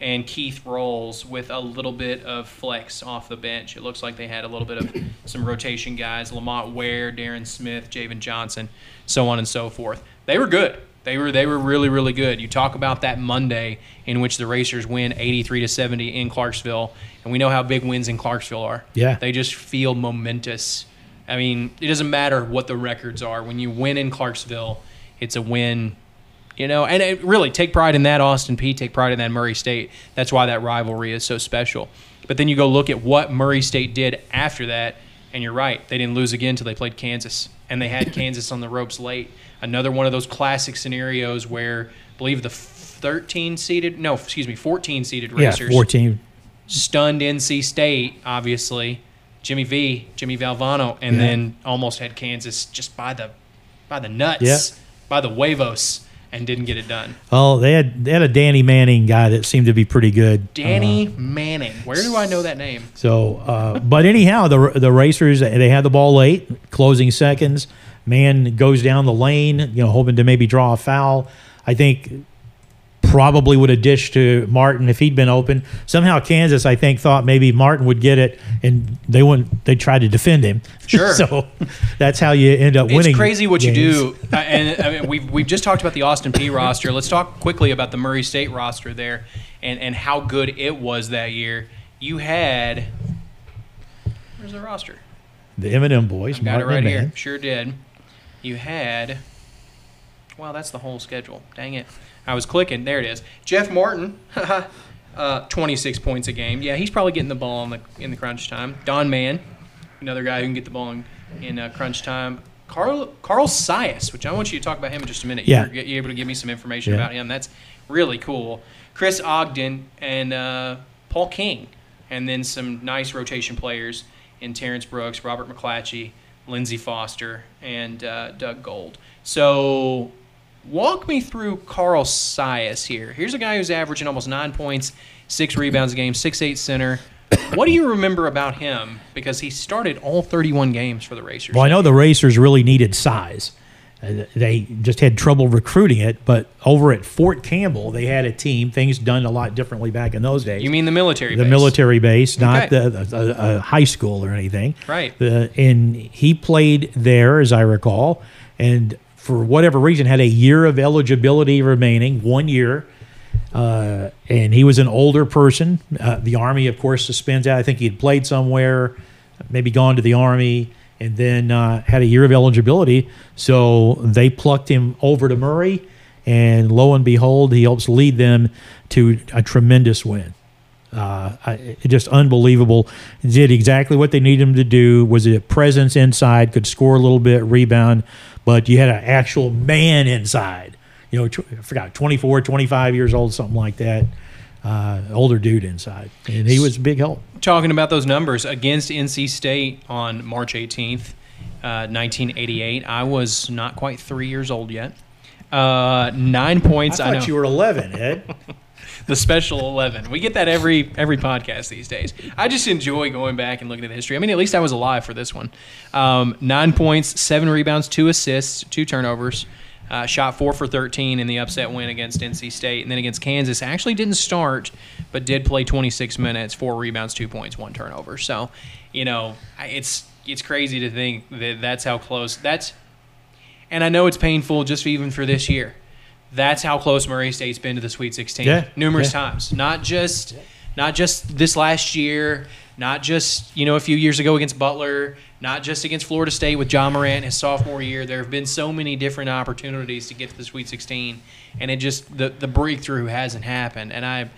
and Keith Rolls with a little bit of flex off the bench. It looks like they had a little bit of some rotation guys: Lamont Ware, Darren Smith, Javen Johnson, so on and so forth. They were good. They were they were really really good. You talk about that Monday in which the Racers win 83 to 70 in Clarksville, and we know how big wins in Clarksville are. Yeah. they just feel momentous. I mean, it doesn't matter what the records are. When you win in Clarksville, it's a win you know, and it, really take pride in that Austin Peay. Take pride in that Murray State. That's why that rivalry is so special. But then you go look at what Murray State did after that, and you're right. They didn't lose again until they played Kansas, and they had Kansas on the ropes late. Another one of those classic scenarios where I believe the 13 seeded, no, excuse me, 14 seeded Yeah, Racers 14. stunned NC State, obviously. Jimmy V, Jimmy Valvano, and Yeah. then almost had Kansas just by the by the nuts, Yeah. by the huevos, and didn't get it done. Oh, they had they had a Danny Manning guy that seemed to be pretty good. Danny Manning. Where do I know that name? So, uh, but anyhow, the the racers they had the ball late, closing seconds. Man goes down the lane, you know, hoping to maybe draw a foul. I think probably would have dished to Martin if he'd been open. Somehow Kansas, I think, thought maybe Martin would get it, and they wouldn't. They tried to defend him. Sure. so that's how you end up winning. It's crazy what games. you do. Uh, and I mean, we've, we've just talked about the Austin Peay roster. Let's talk quickly about the Murray State roster there and, and how good it was that year. You had. Where's the roster? The M&M boys, Got it Martin right here. Mann. Sure did. You had. Well, that's the whole schedule. Dang it. I was clicking. There it is. Jeff Martin, uh, 26 points a game. Yeah, he's probably getting the ball in the in the crunch time. Don Mann, another guy who can get the ball in, in uh, crunch time. Carl Carl Sias, which I want you to talk about him in just a minute. Yeah. You're, you able to give me some information Yeah. about him. That's really cool. Chris Ogden and uh, Paul King, and then some nice rotation players in Terrence Brooks, Robert McClatchy, Lindsey Foster, and uh, Doug Gold. So, walk me through Carl Sias here. Here's a guy who's averaging almost nine points, six rebounds a game, six eight center. What do you remember about him? Because he started all 31 games for the Racers. Well, I know the Racers really needed size. Uh, They just had trouble recruiting it, but over at Fort Campbell, they had a team. Things done a lot differently back in those days. You mean the military? the base. military base, not Okay. the, the, a high school or anything. Right. The, and he played there, as I recall, and for whatever reason had a year of eligibility remaining, one year. Uh, and he was an older person. Uh, the army, of course, suspends that. I think he had played somewhere, maybe gone to the army, and then uh, had a year of eligibility. So they plucked him over to Murray, and lo and behold, he helps lead them to a tremendous win. Uh, I, just unbelievable. Did exactly what they needed him to do. Was a presence inside, could score a little bit, rebound, but you had an actual man inside. You know, tw- I forgot, 24, 25 years old, something like that. Uh, older dude inside. And he was a big help. talking about those numbers against NC State on March 18th, uh, 1988. I was not quite three years old yet. Uh, nine points. I, thought know were 11, Ed. the special 11. We get that every every podcast these days. I just enjoy going back and looking at the history. I mean, at least I was alive for this one. Um, nine points, seven rebounds, two assists, two turnovers. Uh, shot four for 13 in the upset win against NC State, and then against Kansas. Actually, didn't start, but did play 26 minutes, four rebounds, two points, one turnover. So, you know, it's it's crazy to think that that's how close. That's, and I know it's painful just even for this year. That's how close Murray State's been to the Sweet 16 Yeah, numerous yeah. times. Not just not just this last year, not just you know a few years ago against Butler, not just against Florida State with Ja Morant his sophomore year. There have been so many different opportunities to get to the Sweet 16, and it just the the breakthrough hasn't happened. And I.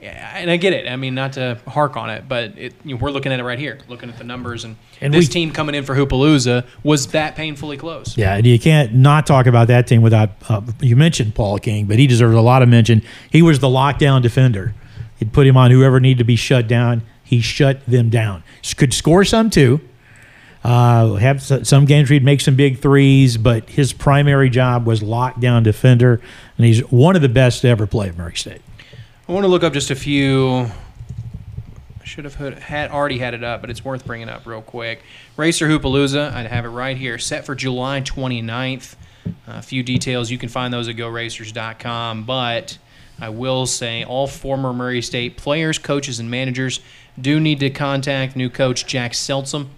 And I get it. I mean, not to hark on it, but it, you know, we're looking at it right here, looking at the numbers, and, And this we- team coming in for Hoopalooza was that painfully close. Yeah, and you can't not talk about that team without. Uh, you mentioned Paul King, but he deserves a lot of mention. He was the lockdown defender. He'd put him on whoever needed to be shut down. He shut them down. Could score some too. Uh, have some games where he'd make some big threes, but his primary job was lockdown defender, and he's one of the best to ever play at Murray State. I want to look up just a few. I should have had, already had it up, but it's worth bringing up real quick. Racer Hoopalooza, I'd have it right here, set for July 29th. a few details, you can find those at GoRacers.com, but I will say all former Murray State players, coaches, and managers do need to contact new coach Jack Seltsam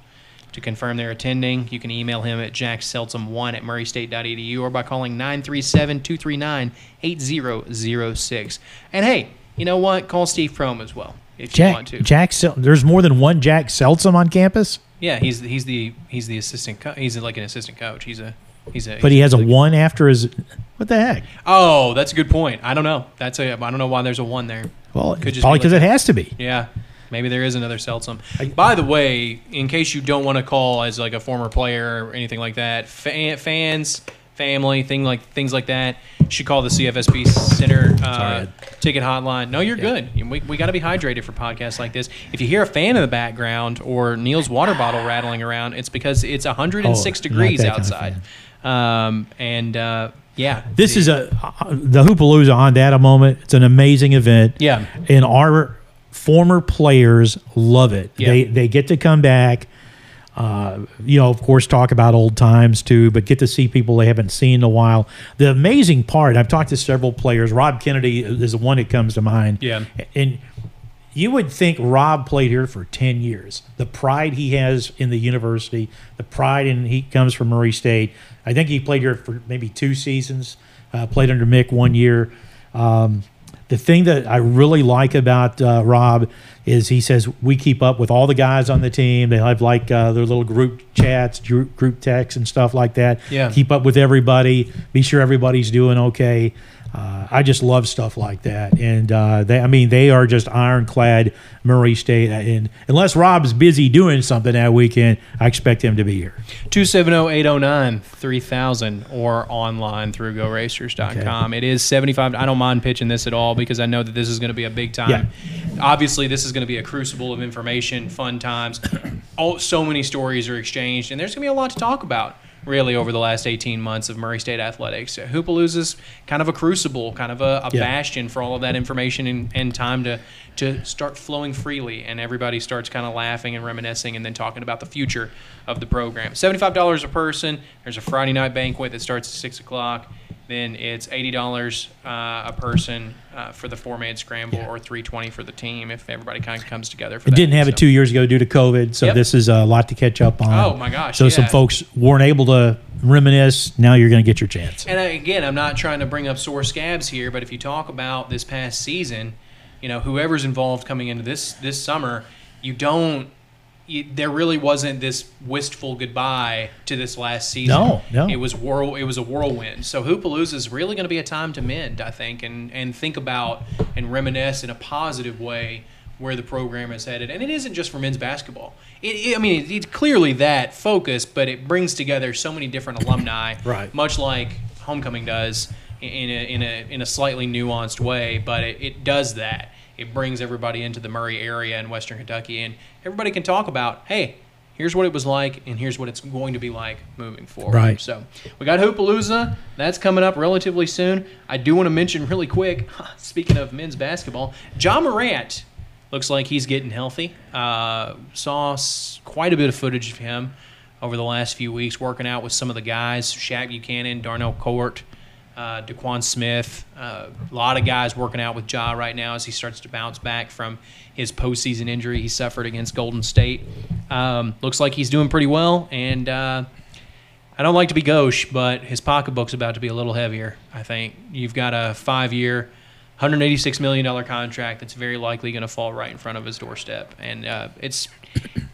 to confirm they're attending. You can email him at jackseltsam1 at murraystate.edu or by calling 937 239 8006. And hey, you know what? Call Steve Prohm as well if you want to. Jack, Sel- there's more than one Jack Seltsam on campus, Yeah, he's he's the he's the assistant. Co- he's like an assistant coach. He's a he's a. but he has a he's one after his. What the heck? Oh, that's a good point. I don't know. That's a. I don't know why there's a one there. Well, Could just probably be like because it has to be. Yeah, maybe there is another Seltsam. I- By the way, in case you don't want to call as like a former player or anything like that, fan, fans, family, thing like things like that, you should call the CFSB Center uh, ticket hotline. No, you're good. We, we got to be hydrated for podcasts like this. If you hear a fan in the background or Neal's water bottle rattling around, it's because it's 106 Oh, degrees that kind of outside. Um, and uh, yeah, This the- is a the Hoopalooza on Data moment. It's an amazing event. Yeah. and our former players love it. Yeah. They they get to come back. Uh, you know, of course, talk about old times too, but get to see people they haven't seen in a while. The amazing part, I've talked to several players. Rob Kennedy is the one that comes to mind. Yeah. And you would think Rob played here for 10 years. The pride he has in the university, the pride in he comes from Murray State. I think he played here for maybe two seasons, uh, played under Mick one year. Um, the thing that I really like about uh, Rob is he says we keep up with all the guys on the team. They have like uh, their little group chats, group, group texts, and stuff like that. Yeah. Keep up with everybody. Be sure everybody's doing okay. Uh, I just love stuff like that, and uh, they, I mean, they are just ironclad Murray State. And unless Rob's busy doing something that weekend, I expect him to be here. 270-809-3000 or online through goracers.com. It is 75 I don't mind pitching this at all because I know that this is going to be a big time. Obviously, this is going to be a crucible of information, fun times. oh, so many stories are exchanged and there's going to be a lot to talk about really over the last 18 months of Murray State athletics. Uh, Hoopalooza's kind of a crucible, kind of a, a Yeah. bastion for all of that information and, and time to, to start flowing freely and everybody starts kind of laughing and reminiscing and then talking about the future of the program. $75 a person. There's a Friday night banquet that starts at 6 o'clock. Then it's $80 uh, a person uh, for the four-man scramble Yeah. or 320 for the team if everybody kind of comes together for It that. didn't have it two years ago due to COVID, so Yep. this is a lot to catch up on. Oh, my gosh, So some folks weren't able to reminisce. Now you're going to get your chance. And I, again, I'm not trying to bring up sore scabs here, but if you talk about this past season, you know, whoever's involved coming into this this summer, you don't. There really wasn't this wistful goodbye to this last season. No, no. It was whirl. It was a whirlwind. So Hoopalooza is really going to be a time to mend, I think, and and think about and reminisce in a positive way where the program is headed. And it isn't just for men's basketball. It, it- I mean, it, it's clearly that focus, but it brings together so many different alumni Right. much like homecoming does in a, in a, in a slightly nuanced way, but it, it does that. It brings everybody into the Murray area in Western Kentucky, and everybody can talk about, hey, here's what it was like, and here's what it's going to be like moving forward. Right. So we got Hoopalooza. That's coming up relatively soon. I do want to mention really quick, speaking of men's basketball, Ja Morant looks like he's getting healthy. Uh, saw quite a bit of footage of him over the last few weeks working out with some of the guys Shaq Buchanan, Darnell Cowart, uh, Daquan Smith. Uh, a lot of guys working out with Ja right now as he starts to bounce back from his postseason injury he suffered against Golden State. Um, looks like he's doing pretty well, and uh, I don't like to be gauche, but his pocketbook's about to be a little heavier. I think you've got a five-year, $186 million contract that's very likely going to fall right in front of his doorstep, and uh, it's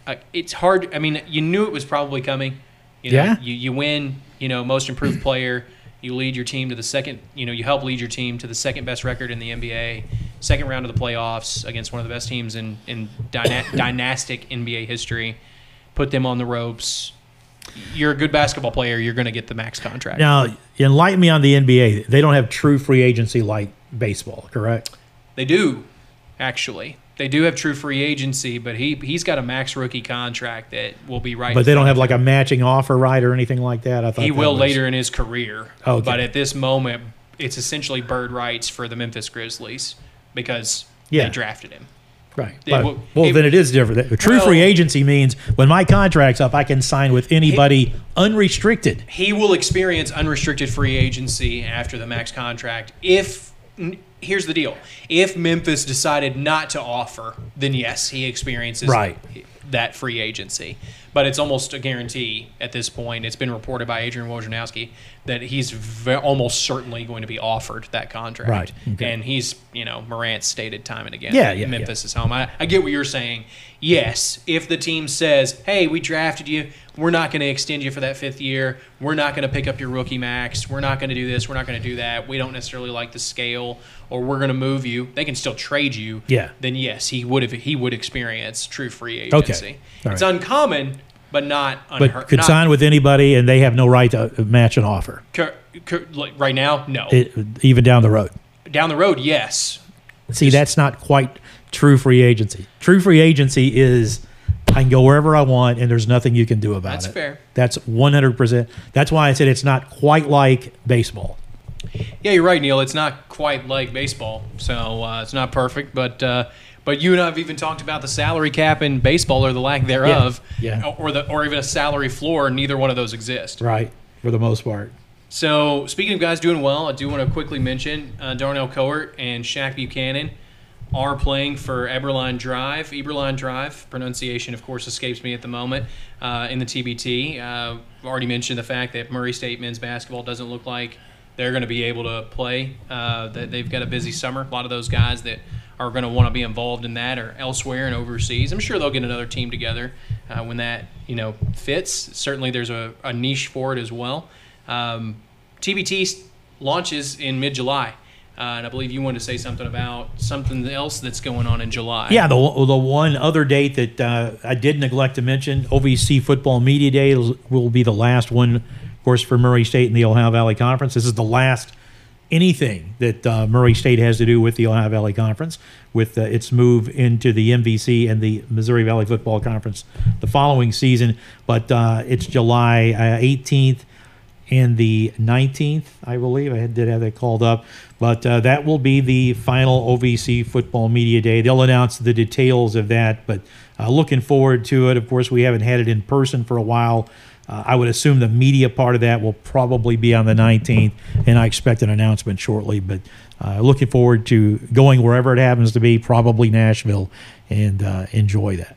uh, it's hard. I mean, you knew it was probably coming. You know, Yeah. You, you win. You know, most improved player. You lead your team to the second. You know, you help lead your team to the second best record in the NBA, second round of the playoffs against one of the best teams in in dyna- dynastic NBA history. Put them on the ropes. You're a good basketball player. You're going to get the max contract. Now, enlighten me on the NBA. They don't have true free agency like baseball, correct? They do, actually. They do have true free agency, but he he's got a max rookie contract that will be right. But they don't have like a matching offer right or anything like that. I thought He will was- later in his career. Okay. But at this moment, it's essentially bird rights for the Memphis Grizzlies because Yeah. they drafted him. Right. It But- well, it- then it is different. True Well- free agency means when my contract's up, I can sign with anybody unrestricted. He will experience unrestricted free agency after the max contract if here's the deal. If Memphis decided not to offer, then yes, he experiences Right. that free agency. But it's almost a guarantee at this point. It's been reported by Adrian Wojnarowski that he's ve- almost certainly going to be offered that contract. Right. Okay. And he's, you know, Morant's stated time and again. Yeah, yeah, Memphis is home. I, I get what you're saying. Yes, if the team says, "Hey, we drafted you. We're not going to extend you for that fifth year. We're not going to pick up your rookie max. We're not going to do this. We're not going to do that. We don't necessarily like the scale, or we're going to move you." They can still trade you. Yeah. Then yes, he would have. He would experience true free agency. All It's right. uncommon, but not unheard. But could not, sign with anybody and they have no right to uh, match an offer, cur- cur- like right now, no. it, even down the road. Down the road, yes. See, that's not quite true free agency. True free agency is I can go wherever I want and there's nothing you can do about That's it. That's fair. That's 100%. That's why I said it's not quite like baseball. Yeah, you're right, Neal. It's not quite like baseball, so uh, it's not perfect, but uh, But you and I have even talked about the salary cap in baseball or the lack thereof, Yeah. or the or even a salary floor. Neither one of those exist. Right, for the most part. So, speaking of guys doing well, I do want to quickly mention uh, Darnell Cowart and Shaq Buchanan are playing for Eberlein Drive. Eberlein Drive, pronunciation, of course, escapes me at the moment, uh, in the TBT. Uh, I've already mentioned the fact that Murray State men's basketball doesn't look like they're going to be able to play. Uh, they've got a busy summer. A lot of those guys that are going to want to be involved in that or elsewhere and overseas. I'm sure they'll get another team together uh, when that you know fits. Certainly, there's a, a niche for it as well. Um, TBT launches in mid-July, uh, and I believe you wanted to say something about something else that's going on in July. Yeah, the, the one other date that uh, I did neglect to mention, OVC Football Media Day will- be the last one, course, for Murray State and the Ohio Valley Conference. This is the last anything that uh, Murray State has to do with the Ohio Valley Conference, with uh, its move into the MVC and the Missouri Valley Football Conference the following season. But uh, it's July uh, 18th and the 19th, I believe. I did have that called up. But uh, that will be the final OVC Football Media Day. They'll announce the details of that, but uh, looking forward to it. Of course, we haven't had it in person for a while. Uh, I would assume the media part of that will probably be on the 19th, and I expect an announcement shortly. But uh, looking forward to going wherever it happens to be, probably Nashville, and uh, enjoy that.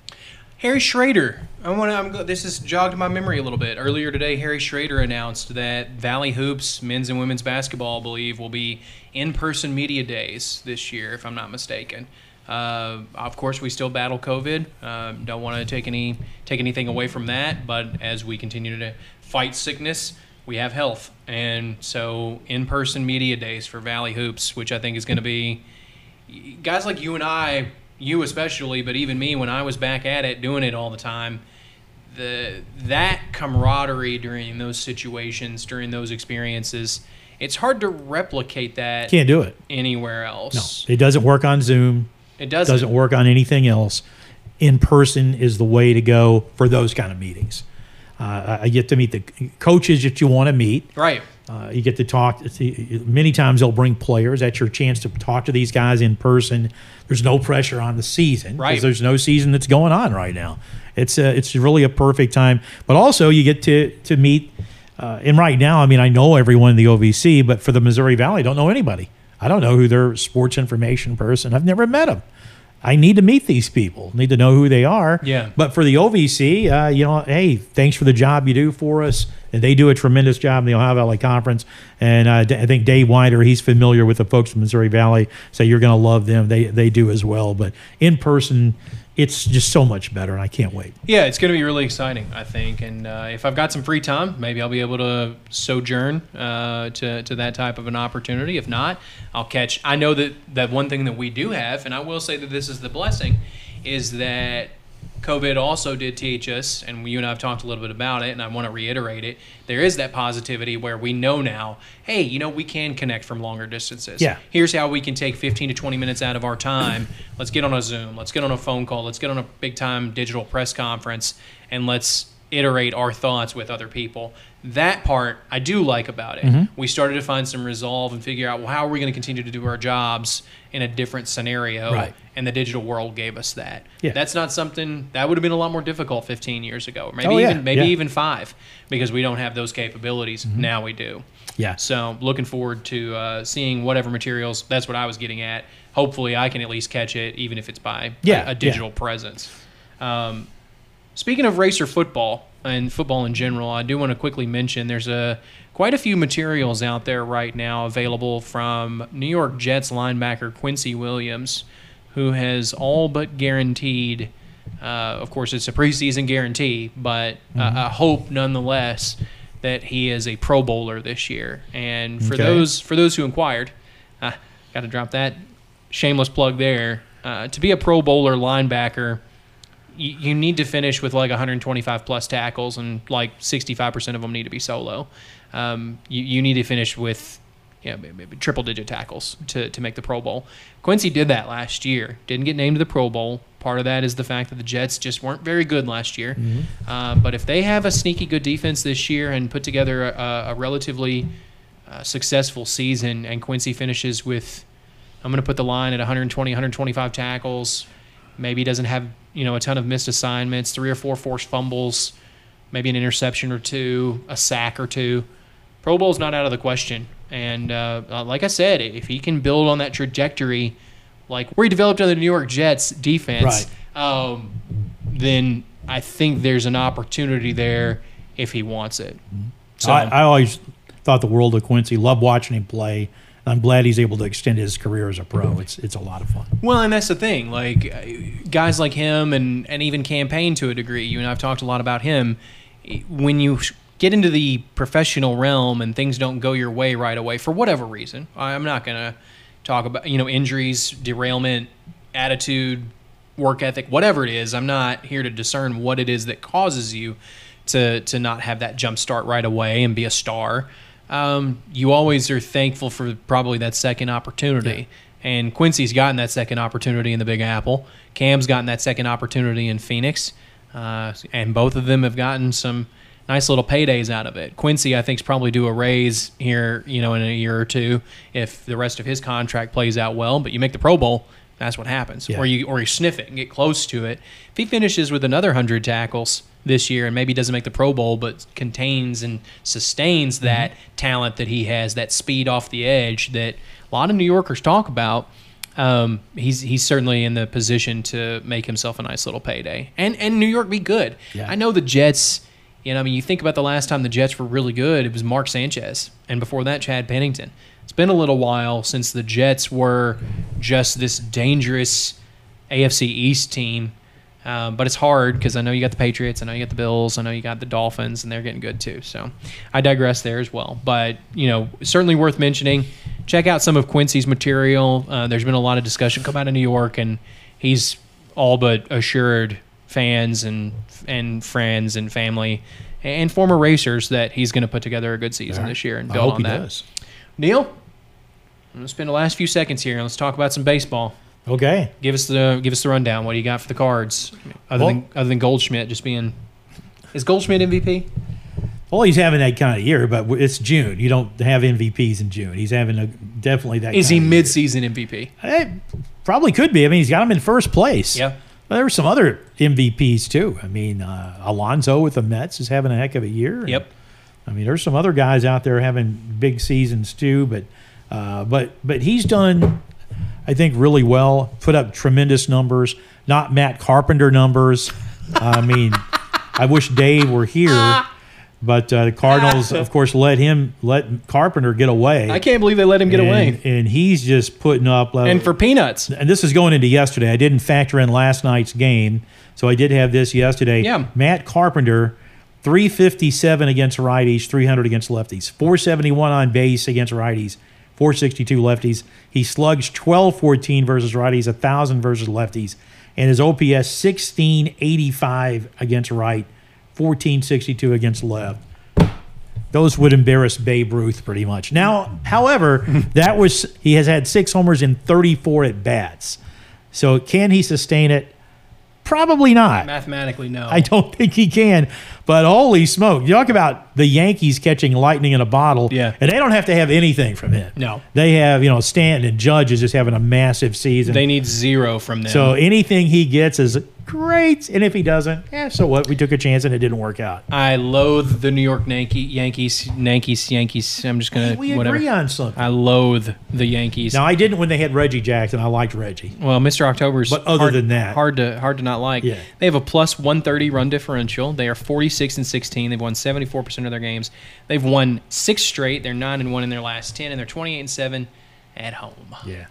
Harry Schrader. I want to. This has jogged my memory a little bit. Earlier today, Harry Schrader announced that Valley Hoops men's and women's basketball, I believe, will be in-person media days this year, if I'm not mistaken. Uh, of course, we still battle COVID. Uh, don't want to take any take anything away from that, but as we continue to fight sickness, we have health, and so in-person media days for Valley Hoops, which I think is going to be guys like you and I, you especially, but even me when I was back at it doing it all the time, the that camaraderie during those situations, during those experiences, it's hard to replicate that Can't do it. anywhere else. No, else. it doesn't work on Zoom. It doesn't. doesn't work on anything else. In person is the way to go for those kind of meetings. Uh, I get to meet the coaches that you want to meet. Right. Uh, you get to talk. Many times they'll bring players. That's your chance to talk to these guys in person. There's no pressure on the season because Right. there's no season that's going on right now. It's a, it's really a perfect time. But also you get to to meet. Uh, and right now, I mean, I know everyone in the OVC, but for the Missouri Valley, I don't know anybody. I don't know who their sports information person. I've never met them. I need to meet these people. Need to know who they are. Yeah. But for the OVC, uh, you know, hey, thanks for the job you do for us. And they do a tremendous job in the Ohio Valley Conference. And uh, I think Dave Winder, he's familiar with the folks from Missouri Valley, so you're going to love them. They they do as well. But in person, it's just so much better, and I can't wait. Yeah, it's going to be really exciting, I think. And uh, if I've got some free time, maybe I'll be able to sojourn uh, to, to that type of an opportunity. If not, I'll catch. I know that, that one thing that we do have, and I will say that this is the blessing, is that COVID also did teach us, and you and I have talked a little bit about it, and I want to reiterate it. There is that positivity where we know now, hey, you know, we can connect from longer distances. Yeah. Here's how we can take 15 to 20 minutes out of our time. Let's get on a Zoom. Let's get on a phone call. Let's get on a big time digital press conference, and let's iterate our thoughts with other people. That part I do like about it. Mm-hmm. We started to find some resolve and figure out, well, how are we going to continue to do our jobs in a different scenario? Right. And the digital world gave us that. Yeah. That's not something that would have been a lot more difficult 15 years ago, or maybe Oh, yeah, even maybe yeah. Mm-hmm. even five, because we don't have those capabilities. Now we do. Yeah. So looking forward to uh, seeing whatever materials. That's what I was getting at. Hopefully, I can at least catch it, even if it's by Yeah, a, a digital presence. Um, speaking of racer football and football in general, I do want to quickly mention there's a quite a few materials out there right now available from New York Jets linebacker Quincy Williams, who has all but guaranteed. Uh, of course, it's a preseason guarantee, but Mm-hmm. uh, a hope nonetheless that he is a Pro Bowler this year. And for Okay. those for those who inquired, uh, got to drop that shameless plug there. Uh, to be a Pro Bowler linebacker, you, you need to finish with like 125 plus tackles, and like 65% of them need to be solo. Um, you, you need to finish with maybe, maybe triple digit tackles to, to make the Pro Bowl. Quincy did that last year. Didn't get named to the Pro Bowl. Part of that is the fact that the Jets just weren't very good last year. Uh, but if they have a sneaky good defense this year and put together a, a relatively uh, successful season, and Quincy finishes with, I'm going to put the line at 120, 125 tackles, maybe doesn't have you know a ton of missed assignments, three or four forced fumbles, maybe an interception or two, a sack or two. Pro Bowl's not out of the question. And uh, uh, like I said, if he can build on that trajectory, like where he developed under the New York Jets defense, um, then I think there's an opportunity there if he wants it. So I, I always thought the world of Quincy. Loved watching him play. I'm glad he's able to extend his career as a pro. Mm-hmm. It's it's a lot of fun. Well, and that's the thing. Like guys like him, and and even Cam Payne to a degree. You and I've talked a lot about him. When you get into the professional realm and things don't go your way right away for whatever reason, I'm not gonna talk about you know injuries, derailment, attitude, work ethic, whatever it is. I'm not here to discern what it is that causes you to to not have that jump start right away and be a star. Um, you always are thankful for probably that second opportunity. And Quincy's gotten that second opportunity in the Big Apple. Cam's gotten that second opportunity in Phoenix, uh, and both of them have gotten some nice little paydays out of it. Quincy, I think, is probably due a raise here, you know, in a year or two if the rest of his contract plays out well. But you make the Pro Bowl, that's what happens. Yeah. Or you or you sniff it and get close to it. If he finishes with another hundred tackles this year and maybe doesn't make the Pro Bowl, but contains and sustains that talent that he has, that speed off the edge that a lot of New Yorkers talk about. Um, he's he's certainly in the position to make himself a nice little payday, and and New York be good. Yeah. I know the Jets. You know, I mean, you think about the last time the Jets were really good, it was Mark Sanchez, and before that, Chad Pennington. It's been a little while since the Jets were just this dangerous AFC East team. Um, but it's hard because I know you got the Patriots, I know you got the Bills, I know you got the Dolphins, and they're getting good too. So I digress there as well. But you know, certainly worth mentioning. Check out some of Quincy's material. Uh, there's been a lot of discussion come out of New York, and he's all but assured fans and and friends and family and former racers that he's going to put together a good season this year and I build hope on he that. does. Neal, I'm going to spend the last few seconds here and let's talk about some baseball. Okay. Give us the give us the rundown. What do you got for the cards? Other Well- than other than Goldschmidt just being is Goldschmidt MVP? Well, he's having that kind of year, but it's June. You don't have MVPs in June. He's having a definitely that. Is he mid-season MVP? year. Eh, probably could be. I mean, he's got him in first place. Yeah. But there were some other MVPs too. I mean, uh, Alonso with the Mets is having a heck of a year. Yep. I mean, there's some other guys out there having big seasons too, but uh, but but he's done, I think, really well. Put up tremendous numbers, not Matt Carpenter numbers. I mean, I wish Dave were here, but uh, the Cardinals, of course, let him let Carpenter get away. I can't believe they let him get and, away. and he's just putting up. uh, And for peanuts. and this is going into yesterday. I didn't factor in last night's game, so I did have this yesterday. Yeah. Matt Carpenter, 357 against righties, 300 against lefties, 471 on base against righties, 462 lefties. He slugs 1214 versus righties, 1,000 versus lefties, and his OPS 1685 against right, 1462 against left those would embarrass Babe Ruth pretty much. Now, however, that was he has had six homers in 34 at bats. So can he sustain it? Probably not. Mathematically, no. I don't think he can. But holy smoke, you talk about the Yankees catching lightning in a bottle. Yeah. And they don't have to have anything from him. No. They have, you know, Stanton and Judge is just having a massive season. they need zero from them. so anything he gets is great. And if he doesn't, yeah, so what? We took a chance and it didn't work out. I loathe the New York Yankee, Yankees, Yankees, Yankees. I'm just gonna We whatever. agree on something. I loathe the Yankees. Now I didn't when they had Reggie Jackson. I liked Reggie. Well, Mr. October's But other hard, than that- hard to hard to not like. Yeah. They have a plus 130 run differential. They are 46 and 16. They've won 74% of their games. They've won 6 straight. They're 9 and 1 in their last 10 and they're 28 and 7 at home. Yeah.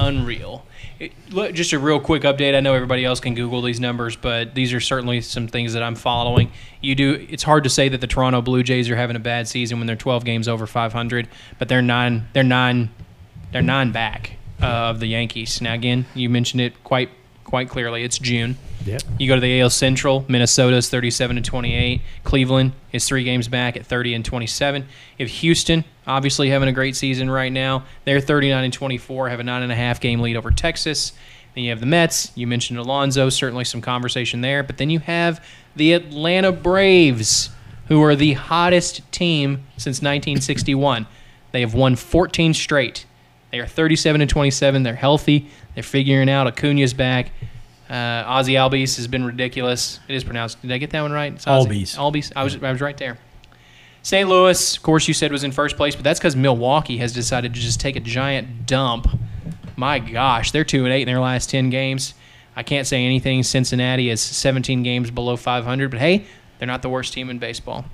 Unreal. It, look, just a real quick update. I know everybody else can Google these numbers, but these are certainly some things that I'm following. You do. It's hard to say that the Toronto Blue Jays are having a bad season when they're 12 games over 500, but they're nine. They're nine. They're nine back uh, of the Yankees. Now, again, you mentioned it quite quite clearly. It's June. Yep. You go to the AL Central. Minnesota's 37 and 28. Cleveland is three games back at 30 and 27. If Houston, obviously having a great season right now, they're 39 and 24, have a nine and a half game lead over Texas. Then you have the Mets. You mentioned Alonso. Certainly some conversation there. But then you have the Atlanta Braves, who are the hottest team since 1961. They have won 14 straight. They are 37 and 27. They're healthy. They're figuring out Acuna's back. Uh, Ozzy Albies has been ridiculous. It is pronounced. Did I get that one right? It's. Albies. Albies. I was I was right there. St. Louis, of course, you said was in first place, but that's because Milwaukee has decided to just take a giant dump. My gosh, they're two and eight in their last ten games. I can't say anything. Cincinnati is 17 games below 500, but hey, they're not the worst team in baseball.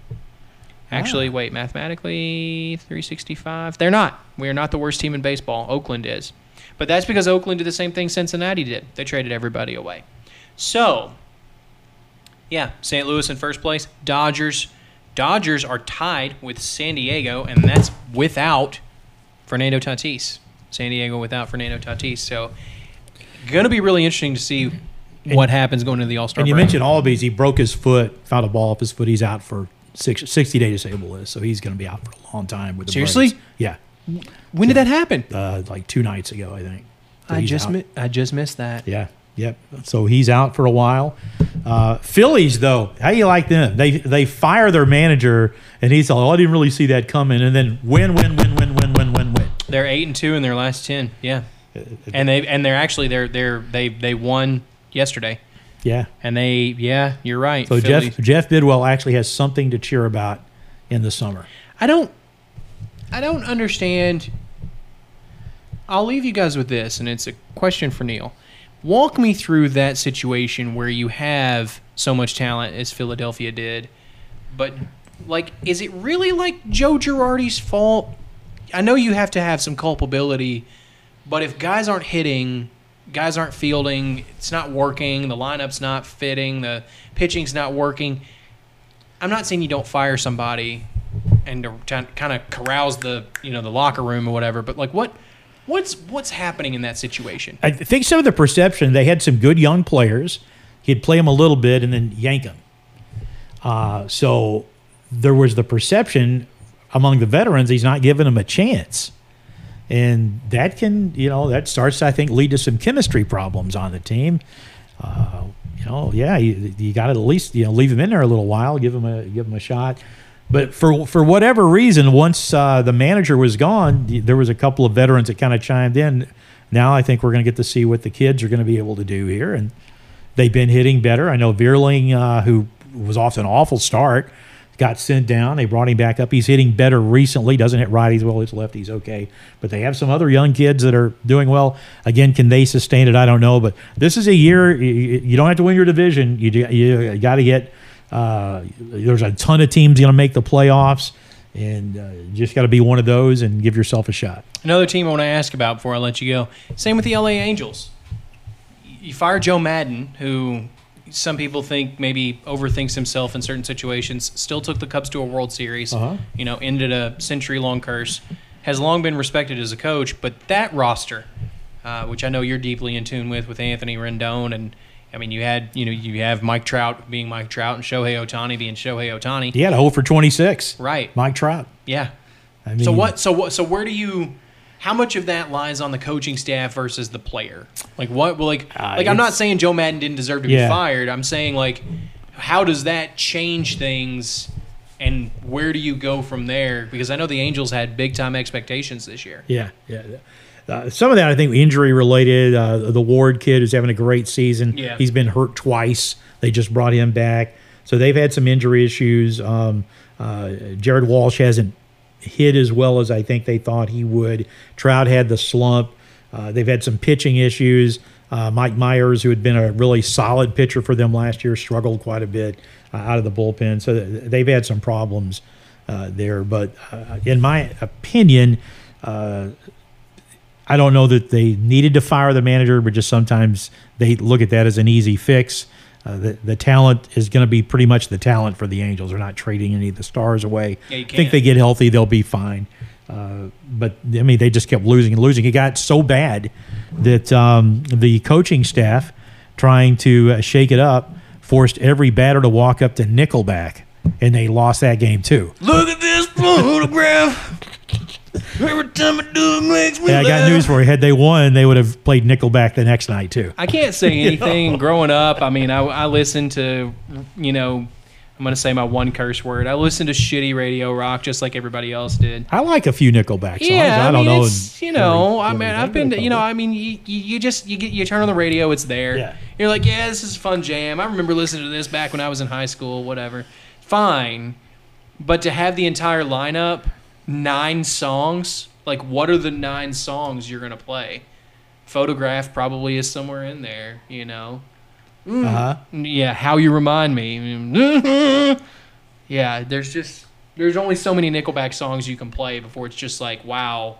Actually, wait, mathematically, 365. They're not. We are not the worst team in baseball. Oakland is. But that's because Oakland did the same thing Cincinnati did. They traded everybody away. So, yeah, St. Louis in first place. Dodgers. Dodgers are tied with San Diego, and that's without Fernando Tatis. San Diego without Fernando Tatis. So, going to be really interesting to see what happens going into the All Star And you break. mentioned Albies. He broke his foot, found a ball off his foot. He's out for six, 60 day disabled list, so he's going to be out for a long time. With the Seriously? Braves. Yeah, when did that happen? uh, like two nights ago, I think. So I just mi- I just missed that. Yeah. Yep. So he's out for a while. Uh, Phillies, though, how you like them? They they fire their manager, and he's like, "Oh, I didn't really see that coming," and then win, win, win, win, win, win, win, win. They're eight and two in their last ten. Yeah, and they and they're actually they're they're they they won yesterday, Yeah. and they yeah you're right. So Philly- Jeff Jeff Bidwell actually has something to cheer about in the summer. I don't I don't understand. I'll leave you guys with this, and it's a question for Neal. Walk me through that situation where you have so much talent as Philadelphia did, but like, is it really like Joe Girardi's fault? I know you have to have some culpability, but if guys aren't hitting, guys aren't fielding, it's not working, the lineup's not fitting, the pitching's not working. I'm not saying you don't fire somebody and to kind of carouse the you know the locker room or whatever, but like what what's what's happening in that situation? I think some of the perception they had some good young players. He'd play them a little bit and then yank them. Uh, so there was the perception among the veterans he's not giving them a chance, and that can you know that starts I think lead to some chemistry problems on the team. Uh, you know, yeah, you, you got to at least you know leave him in there a little while, give him a give him a shot. But for for whatever reason, once uh, the manager was gone, there was a couple of veterans that kind of chimed in. Now I think we're going to get to see what the kids are going to be able to do here, and they've been hitting better. I know Vierling, uh, who was off an awful start, got sent down. They brought him back up. He's hitting better recently. Doesn't hit righties well. Hits lefties okay. But they have some other young kids that are doing well. Again, can they sustain it? I don't know. But this is a year you, you don't have to win your division. You do- you got to get. Uh, there's a ton of teams going to make the playoffs, and uh, you just got to be one of those and give yourself a shot. Another team I want to ask about before I let you go. Same with the LA Angels. You fired Joe Maddon, who some people think maybe overthinks himself in certain situations. Still took the Cubs to a World Series. Uh-huh. You know, ended a century-long curse. Has long been respected as a coach, but that roster, uh, which I know you're deeply in tune with, with Anthony Rendon, and I mean, you had you know you have Mike Trout being Mike Trout and Shohei Ohtani being Shohei Ohtani. He had a hole for 26. Right. Mike Trout. Yeah. I mean, So what? So what? So where do you? How much of that lies on the coaching staff versus the player? Like what? Well, like Uh, like I'm not saying Joe Maddon didn't deserve to Yeah. be fired. I'm saying like, how does that change things? And where do you go from there? Because I know the Angels had big time expectations this year. Yeah, Yeah, yeah. Uh, some of that I think injury related. Uh, the Ward kid is having a great season. Yeah. he's been hurt twice. They just brought him back, so they've had some injury issues. Um, uh, Jared Walsh hasn't hit as well as I think they thought he would. Trout had the slump. Uh, they've had some pitching issues. Uh, Mike Mayers, who had been a really solid pitcher for them last year, struggled quite a bit uh, out of the bullpen. So th- they've had some problems uh, there. But uh, in my opinion, uh, I don't know that they needed to fire the manager, but just sometimes they look at that as an easy fix. Uh, the, the talent is going to be pretty much the talent for the Angels. They're not trading any of the stars away. Yeah, I think they get healthy, they'll be fine. Uh, but I mean, they just kept losing and losing. It got so bad that um, the coaching staff, trying to uh, shake it up, forced every batter to walk up to Nickelback, and they lost that game too. Look at this photograph. Every time I do it makes me Yeah, I got news for you. Had they won, they would have played Nickelback the next night too. I can't say anything. Growing up, I mean, I, I listened to, you know, I'm gonna say my one curse word. I listened to shitty radio rock just like everybody else did. I like a few Nickelback songs. Yeah, I, I, don't know. it's, you know, I mean, I've everything, been, you know, I mean, you, you you just you get you turn on the radio, it's there. Yeah. You're like, yeah, this is a fun jam. I remember listening to this back when I was in high school, whatever. Fine, but to have the entire lineup, nine songs, like what are the nine songs you're gonna play? Photograph probably is somewhere in there, you know. Uh-huh. Yeah, how you remind me. yeah, there's just there's only so many Nickelback songs you can play before it's just like, wow,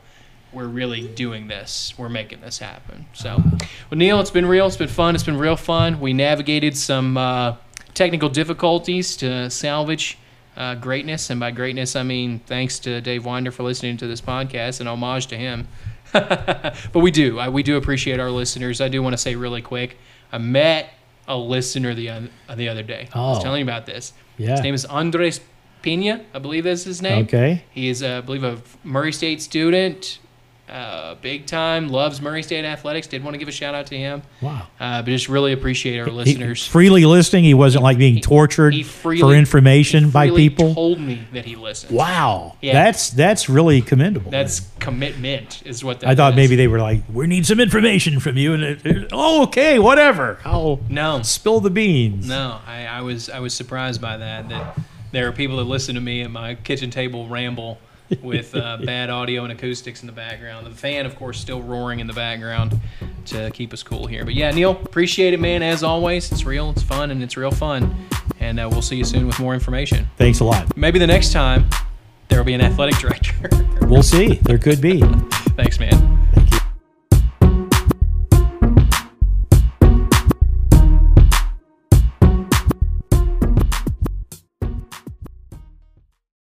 we're really doing this. We're making this happen. So, well, Neal, it's been real. It's been fun. It's been real fun. We navigated some uh, technical difficulties to salvage uh, greatness, and by greatness I mean thanks to Dave Winder for listening to this podcast and homage to him. but we do. I, we do appreciate our listeners. I do want to say really quick. I met a listener the the other day. I was Oh. telling you about this. Yeah. His name is Andres Pena. I believe that's his name. Okay. He is, uh, I believe, a Murray State student. Uh, big time. Loves Murray State athletics. Did want to give a shout out to him. Wow. Uh, but just really appreciate our He- listeners. freely listening. He wasn't like being tortured he freely- for information by people. told me that he listened. wow. Yeah. That's that's really commendable. That's commitment, is what that I thought is. maybe they were like, we need some information from you, and it, it- oh, okay, whatever. I'll No. spill the beans. No, I, I was I was surprised by that. That there are people that listen to me at my kitchen table ramble with uh, bad audio and acoustics in the background. The fan, of course, still roaring in the background to keep us cool here. But yeah, Neal, appreciate it, man. As always, it's real, it's fun, and it's real fun. And uh, we'll see you soon with more information. Thanks a lot. Maybe the next time there will be an athletic director. We'll see. There could be. Thanks, man.